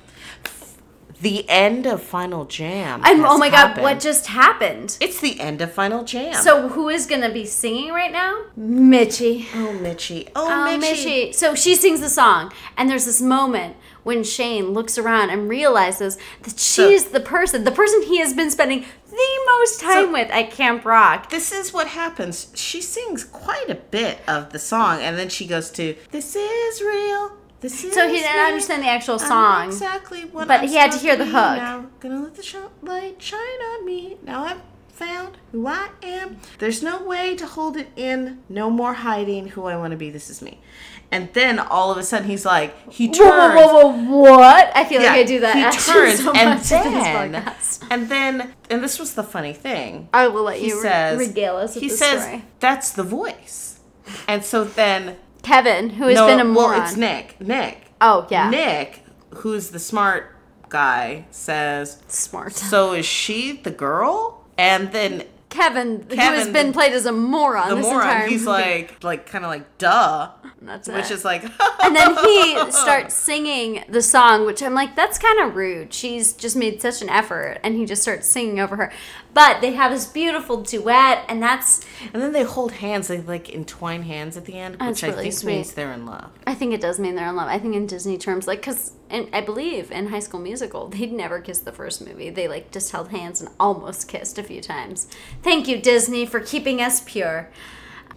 The end of Final Jam. I'm. Oh my god! What just happened? It's the end of Final Jam. So who is gonna be singing right now? Mitchie. oh Mitchie, oh, Oh, Mitchie. Mitchie. So she sings the song, and there's this moment when Shane looks around and realizes that she's the person, the person he has been spending the most time So- with at Camp Rock. This is what happens. She sings quite a bit of the song, and then she goes to "This is real." This is So he didn't real. understand the actual song. exactly what but I'm he had to hear the hook. Now, gonna let the sh- light shine on me. Now I've found who I am. There's no way to hold it in. No more hiding who I want to be. This is me. And then all of a sudden he's like, he turns. Whoa, whoa, whoa, whoa, what? I feel like I do that He turns so and then, and then, and this was the funny thing. I will let He you says, regale us he says, story. that's the voice. And so then, Kevin, who has no, been a moron. well, it's Nick. Nick. Oh, yeah. Nick, who's the smart guy, says, Smart. so is she the girl? And then Kevin, who has been the- played as a moron the this moron, he's movie. like, like, kind of like, duh. That's Which is like, *laughs* and then he *laughs* starts singing the song, which I'm like, that's kind of rude. She's just made such an effort, and he just starts singing over her. But they have this beautiful duet, and that's, and then they hold hands, they like entwine hands at the end, which That's I think sweet. means they're in love. I think it does mean they're in love. I think in Disney terms, like, because I believe in High School Musical, they'd never kissed the first movie. They, like, just held hands and almost kissed a few times. Thank you, Disney, for keeping us pure.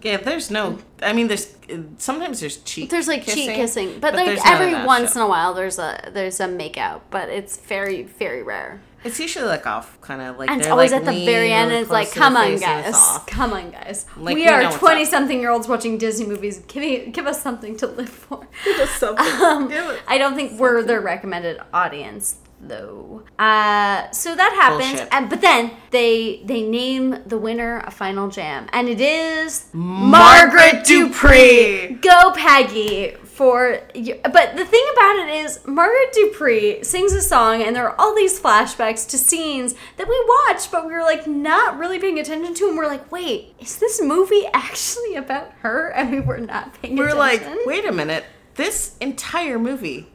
Yeah, there's no. I mean, there's sometimes there's cheek. There's like cheek kissing, but, there's like every once shit. in a while, there's a there's a make out, but it's very very rare. It's usually like off, kind of like. And it's always like, at the very end, and it's like, come on, face and it's guys, come on, guys. Like, we we are twenty something year olds watching Disney movies. Give me, give us something to live for. Just something. *laughs* Um, Do it. I don't think we're their recommended audience though. Uh, so that happens, Bullshit. and but then they they name the winner a final jam, and it is Margaret Dupree. Go Peggy for you. But the thing about it is, Margaret Dupree sings a song, and there are all these flashbacks to scenes that we watched, but we were like not really paying attention to, and we're like, wait, is this movie *laughs* actually about her? And we were not paying We're attention. like, wait a minute. This entire movie,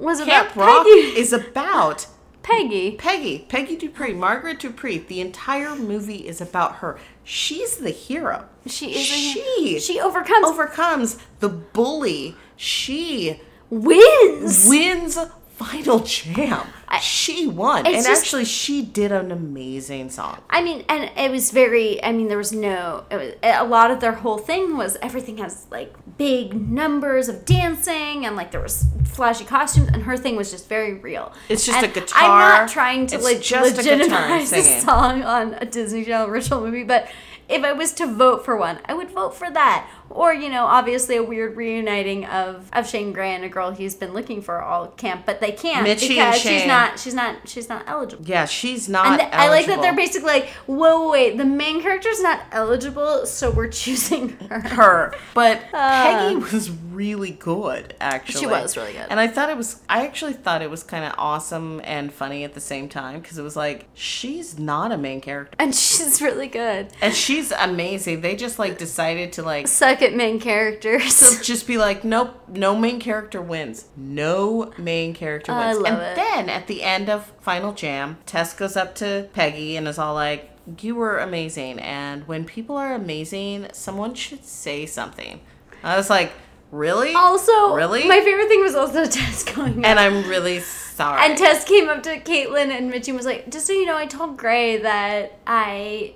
was Camp about Rock, Peggy? is about Peggy. Peggy, Peggy Dupree, Margaret Dupree. The entire movie is about her. She's the hero. She is. a- She she overcomes. overcomes the bully. She wins. wins final jam. I- she won, and just- actually, she did an amazing song. I mean, and it was very. I mean, there was no. It was, a lot of their whole thing was everything has like big numbers of dancing and like there was flashy costumes, and her thing was just very real. It's just And a guitar. I'm not trying to like just a guitar legitimize a *laughs* song on a Disney Channel original movie, but if I was to vote for one, I would vote for that. Or you know, obviously a weird reuniting of of Shane Gray and a girl he's been looking for all camp, but they can't Mitchie and because she's not she's not she's not eligible. Yeah, she's not. Th- I like that they're basically like, whoa, wait, the main character's not eligible, so we're *laughs* choosing her. her. But Uh. Peggy was really good, actually. She was really good. And I thought it was, I actually thought it was kind of awesome and funny at the same time because it was like, she's not a main character. And *laughs* she's really good. And she's amazing. They just like decided to like, Suck at main characters. *laughs* So just be like, nope, no main character wins. No main character oh, I wins. love and it. then at the end of Final Jam, Tess goes up to Peggy and is all like, you were amazing. And when people are amazing, someone should say something. I was like, really? Also, Really? my favorite thing was also *laughs* Tess going and. I'm really sorry. And Tess came up to Caitlin and Mitchie was like, "Just so you know, I told Gray that I,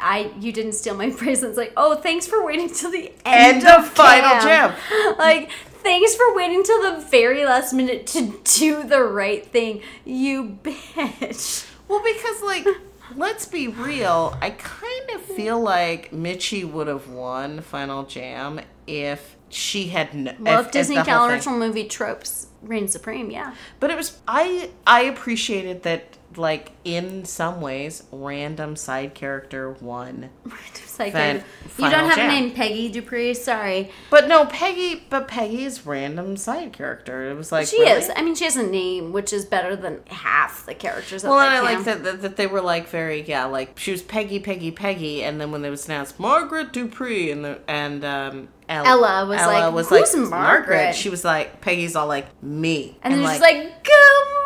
I, you didn't steal my *laughs* presents. Like, oh, thanks for waiting till the end, End of Final Jam. *laughs* like, thanks for waiting till the very last minute to do the right thing, you bitch. well, because like, let's be real. I kind of feel like Mitchie would have won Final Jam if she had n- Well, if, if Disney the whole movie tropes reign supreme, yeah. But it was I I appreciated that like in some ways random side character won. It's like, Fin- you don't have Jam. a name, Peggy Dupree. Sorry, But no, Peggy. But Peggy is random side character. It was like she really? is. I mean, she has a name, which is better than half the characters. That Well, and I like that, that that they were like very yeah like she was Peggy Peggy Peggy and then when they was announced Margaret Dupree and the and um Ella, Ella was like, "Who's Margaret?" She was like Peggy's all like me And then she's like, "Go,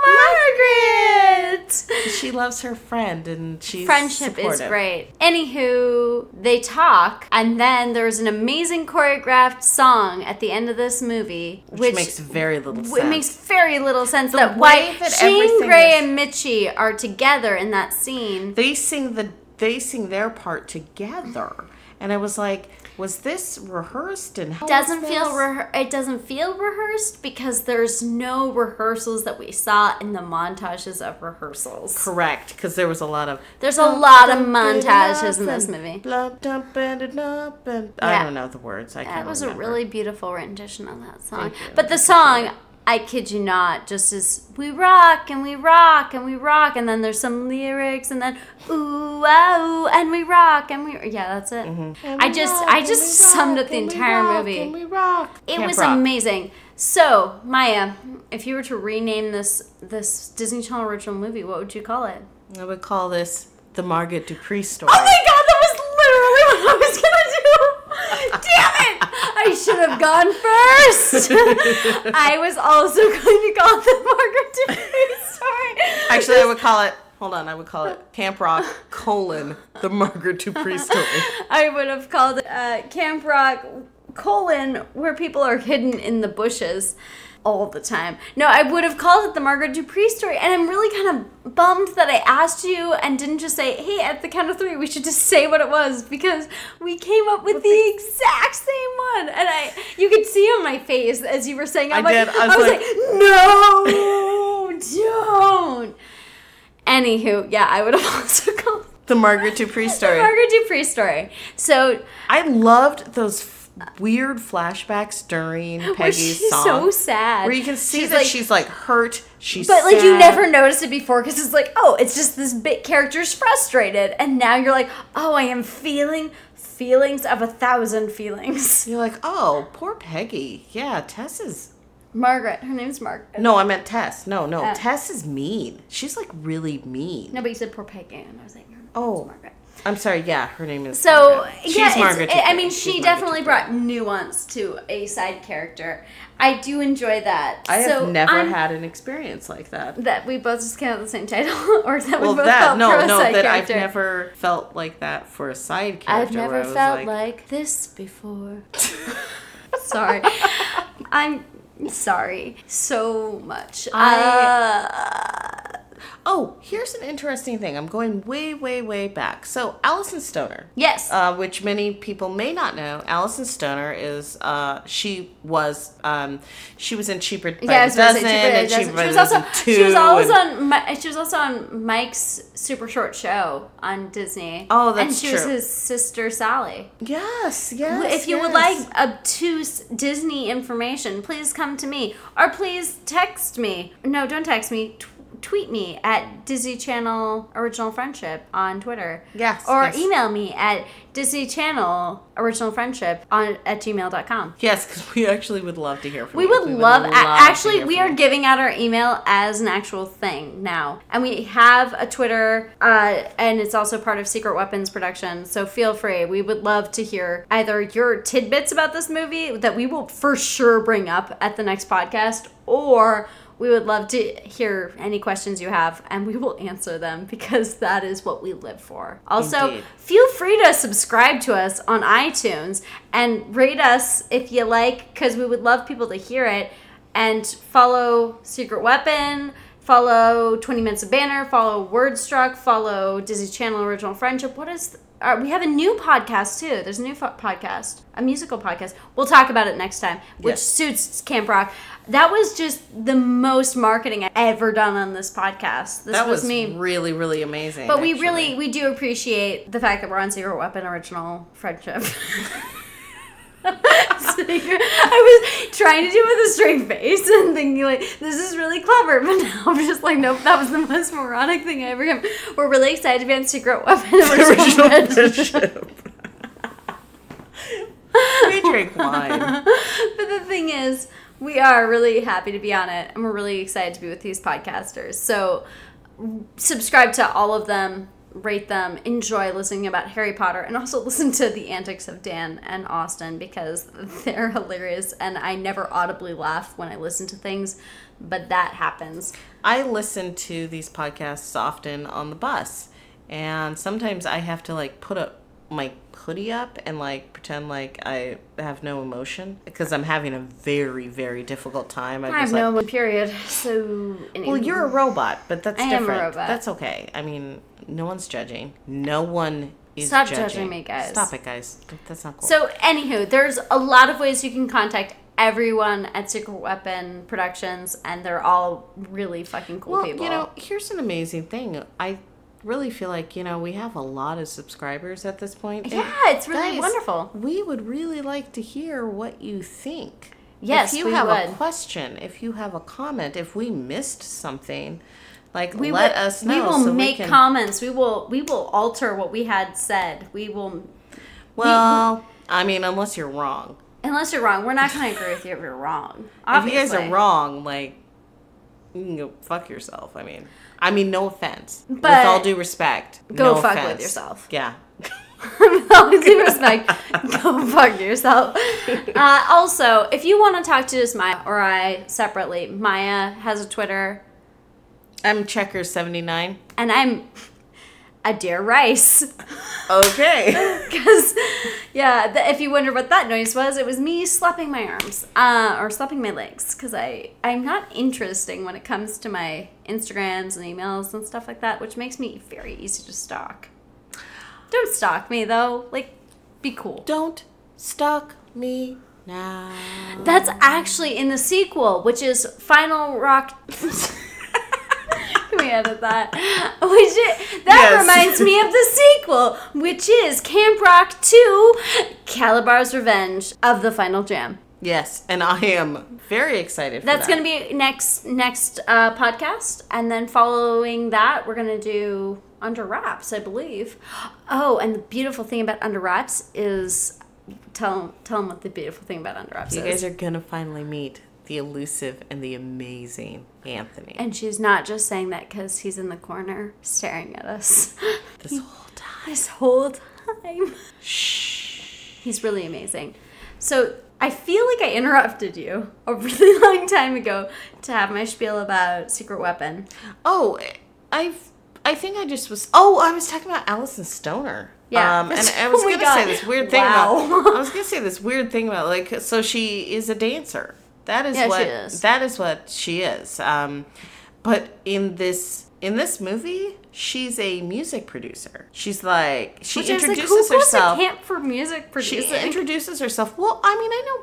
Margaret!" she loves her friend and she's Friendship is great. Anywho, they talk, and then there's an amazing choreographed song at the end of this movie, which, which, makes very little sense. it makes very little sense that way why that Shane Gray is- and Mitchie are together in that scene. they sing the they sing their part together and i was like was this rehearsed and how was doesn't feel rehe- it doesn't feel rehearsed because there's no rehearsals that we saw in the montages of rehearsals. correct because there was a lot of There's a lot of montages in this movie. Blood it up and Yeah. I don't know the words. I can't That was a really beautiful rendition of that song. But the song, I kid you not, just as we rock and we rock and we rock, and then there's some lyrics, and then ooh wow and we rock and we yeah, that's it. Mm-hmm. I just I just summed up the entire movie. we rock. It Camp was Rock. amazing. So Maya, if you were to rename this this Disney Channel original movie, what would you call it? I would call this the Margaret Dupree story. Oh my god, that was literally *laughs* what I was gonna do. Damn it! *laughs* I should have gone first. *laughs* I was also *laughs* going to call it the Margaret Dupree story. Actually, I would call it. Hold on, I would call it Camp Rock colon the Margaret Dupree story. I would have called it uh, Camp Rock colon where people are hidden in the bushes all the time. No, I would have called it the Margaret Dupree story, and I'm really kind of bummed that I asked you and didn't just say, "Hey, at the count of three, we should just say what it was," because we came up with the exact same one, and I, you could see on my face as you were saying, I'm I like, did. I was like, no, don't. Anywho, yeah, I would have *laughs* also called The Margaret Dupree the story. Margaret Dupree story. So I loved those weird flashbacks during *laughs* where Peggy's she's song. so sad. where you can see She's that like- she's like hurt. She's But like you never noticed it before because it's like, oh, it's just this bit character's frustrated, and now you're like, oh, I am feeling feelings of a thousand feelings. *laughs* You're like, oh, poor Peggy. Yeah, Tess is. Margaret, her name's Margaret. No, I meant Tess. No, no, Uh. Tess is mean. She's like really mean. No, but you said poor Peggy, and I was like, Oh. Margaret. I'm sorry. Yeah, her name is. So Margaret. yeah, she's it's- Margaret. I- I mean, She's she Margaret definitely brought nuance to a side character. I do enjoy that. I so have never I'm- had an experience like that. that we both just came out the same title, *laughs* or that Well, we both that felt for no, a no, side that character. I've never felt like that for a side character. I've never felt like, this before. *laughs* sorry. *laughs* I'm sorry so much. I- uh, Oh, here's an interesting thing. I'm going way, way, way back. So, Alyson Stoner. Yes. Uh, which many people may not know. Alyson Stoner is, uh, she was, um, she was in Cheaper by yeah, the Dozen, Cheaper and. Cheaper by She was also 2. she was always and- on she was also on Mike's super short show on Disney. Oh, that's and she was his sister Sally. Yes, yes. if you would like obtuse Disney information, please come to me or please text me. No, don't text me. T- tweet me at Disney Channel Original Friendship on Twitter. Yes, Or yes. email me at Disney Channel Original Friendship on at gmail.com. Yes, because we actually would love to hear from you. We you. would love, a- to actually we are you. giving out our email as an actual thing now. And we have a Twitter uh, and it's also part of Secret Weapons production. So feel free. We would love to hear either your tidbits about this movie that we will for sure bring up at the next podcast or we would love to hear any questions you have and we will answer them because that is what we live for. Also, Indeed. feel free to subscribe to us on iTunes and rate us if you like, because we would love people to hear it. And follow Secret Weapon, follow 20 Minutes of Banner, follow Wordstruck, follow Disney Channel Original Friendship. What is. Uh, we have a new podcast too. There's a new fo- podcast, a musical podcast. We'll talk about it next time, which Yes. suits Camp Rock. That was just the most marketing I've ever done on this podcast. This That was, was me really, really amazing. but we really we do appreciate the fact that we're on Secret Weapon Original Friendship. *laughs* I was trying to do it with a straight face and thinking like this is really clever, but now I'm just like nope, that was the most moronic thing I ever done. We're really excited to be on Secret Weapon *laughs* Original, friendship. we drink wine. But the thing is, we are really happy to be on it, and we're really excited to be with these podcasters. So, subscribe to all of them, rate them, enjoy listening about Harry Potter, and also *laughs* listen to the antics of Dan and Austin because *laughs* they're hilarious. And I never audibly laugh when I listen to things, but that happens. I listen to these podcasts often on the bus, and sometimes I have to like put a my hoodie up and like pretend like I have no emotion because I'm having a very very difficult time. I'm I have like, no period. *laughs* So, well, you're a robot, but that's I am a different. robot. That's okay. I mean, no one's judging. No one is Stop judging. judging me, guys. Stop it, guys. That's not cool. So, anywho, there's a lot of ways you can contact everyone at Secret Weapon Productions, and they're all really fucking cool well, people. you know, here's an amazing thing. I really feel like you know we have a lot of subscribers at this point. and yeah, it's really guys, wonderful. We would really like to hear what you think. Yes, if you we have a question, if you have a comment, if we missed something, like We let will, us know. We will so make we can, comments. We will we will alter what we had said. We will, Well, I mean, unless you're wrong. unless you're wrong, we're not going to agree with you if you're wrong. *laughs* If you guys are wrong, like, you can go fuck yourself. I mean, I mean, no offense. But with all due respect, go no fuck with yourself. Yeah. *laughs* with all due respect, go fuck yourself. Uh, also, if you want to talk to just Maya or I separately, Maya has a Twitter, I'm checker79. and I'm Adair Rice. Okay. *laughs* Because, yeah, th- if you wonder what that noise was, it was me slapping my arms uh, or slapping my legs. Because I I'm not interesting when it comes to my Instagrams and emails and stuff like that, which makes me very easy to stalk. Don't stalk me though. Like, be cool. Don't stalk me now. That's actually in the sequel, which is Final Rock. *laughs* *laughs* We edit that? Which i- that Yes. reminds me of the sequel, which is Camp Rock 2 Calabar's Revenge of the Final Jam. Yes, and I am very excited. For That's that. going to be next next uh, podcast, and then following that, we're going to do Under Wraps, I believe. Oh, and the beautiful thing about Under Wraps is tell tell them what the beautiful thing about Under Wraps You is. guys are gonna finally meet the elusive and the amazing Anthony. And she's not just saying that because he's in the corner staring at us *laughs* this whole time. this whole time. Shh. He's really amazing. So I feel like I interrupted you a *laughs* really long time ago to have my spiel about Secret Weapon. Oh, I've. I think I just was. Oh, I was talking about Alyson Stoner. Yeah. Um, and I was Oh gonna God. say this weird thing Wow. about. I was gonna say this weird thing about like. So she is a dancer. That is Yeah, what. is. That is what she is. Um, but in this in this movie, she's a music producer. She's like she Which I was like, introduces who goes herself. to camp for music she introduces herself. Well, I mean, I know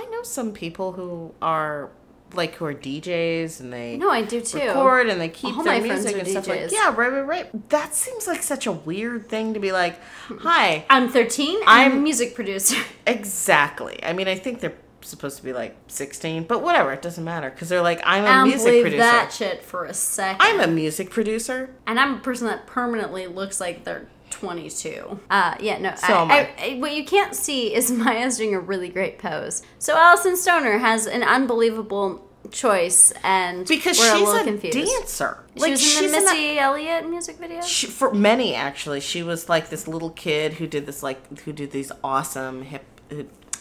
I know some people who are like who are DJs and they no, I do too. record and they keep All their my friends music are and stuff like DJs. yeah right right right that seems like such a weird thing to be like hi I'm 13. I'm I'm- a music producer. *laughs* exactly i mean i think they're supposed to be like 16 but whatever it doesn't matter because they're like i'm a I don't music believe producer that shit for a second. i'm a music producer and I'm a person that permanently looks like they're 22. Uh, yeah, no. So I, I. I- what you can't see is *laughs* Maya's doing a really great pose. So Alyson Stoner has an unbelievable choice, and because we're a she's little a confused. dancer She was in she's the in a- Missy Elliott music video. she, for many actually she was like this little kid who did this like who did these awesome hip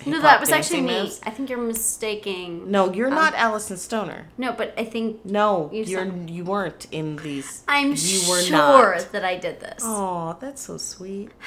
no, that was actually me. moves. I think you're mistaking. no you're um, not Alyson Stoner No, but I think no You you are said- you weren't in these I'm sure not that I did this. oh that's so sweet *sighs*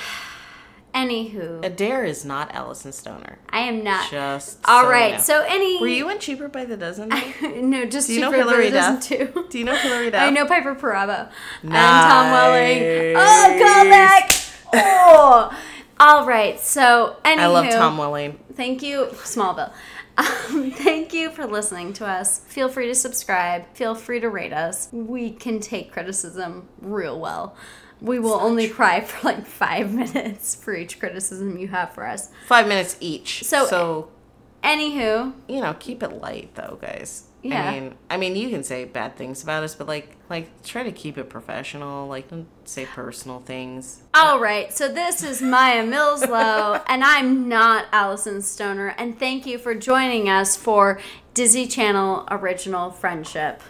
Anywho, Adair is not Alyson Stoner. I am not. Just All so right. So any. were you in Cheaper by the Dozen? *laughs* no, just Do you know Super Hilary Dozen Duff? too. *laughs* Do you know Hilary Duff? I know Piper Perabo and Tom Welling. Oh, Nice. callback! Oh, *laughs* all right. So, anywho, I love Tom Welling. Thank you, Smallville. *laughs* Um, thank you for listening to us. Feel free to subscribe. Feel free to rate us. We can take criticism real well. We will only cry for like five *laughs* minutes for each criticism you have for us. Five minutes each. So- So, Anywho, you know, keep it light though, guys. Yeah. I mean, I mean, you can say bad things about us, but like, like try to keep it professional. Like, don't say personal things. All right, so this is Maya Millslow, *laughs* and I'm not Alyson Stoner, and thank you for joining us for Disney Channel Original Friendship.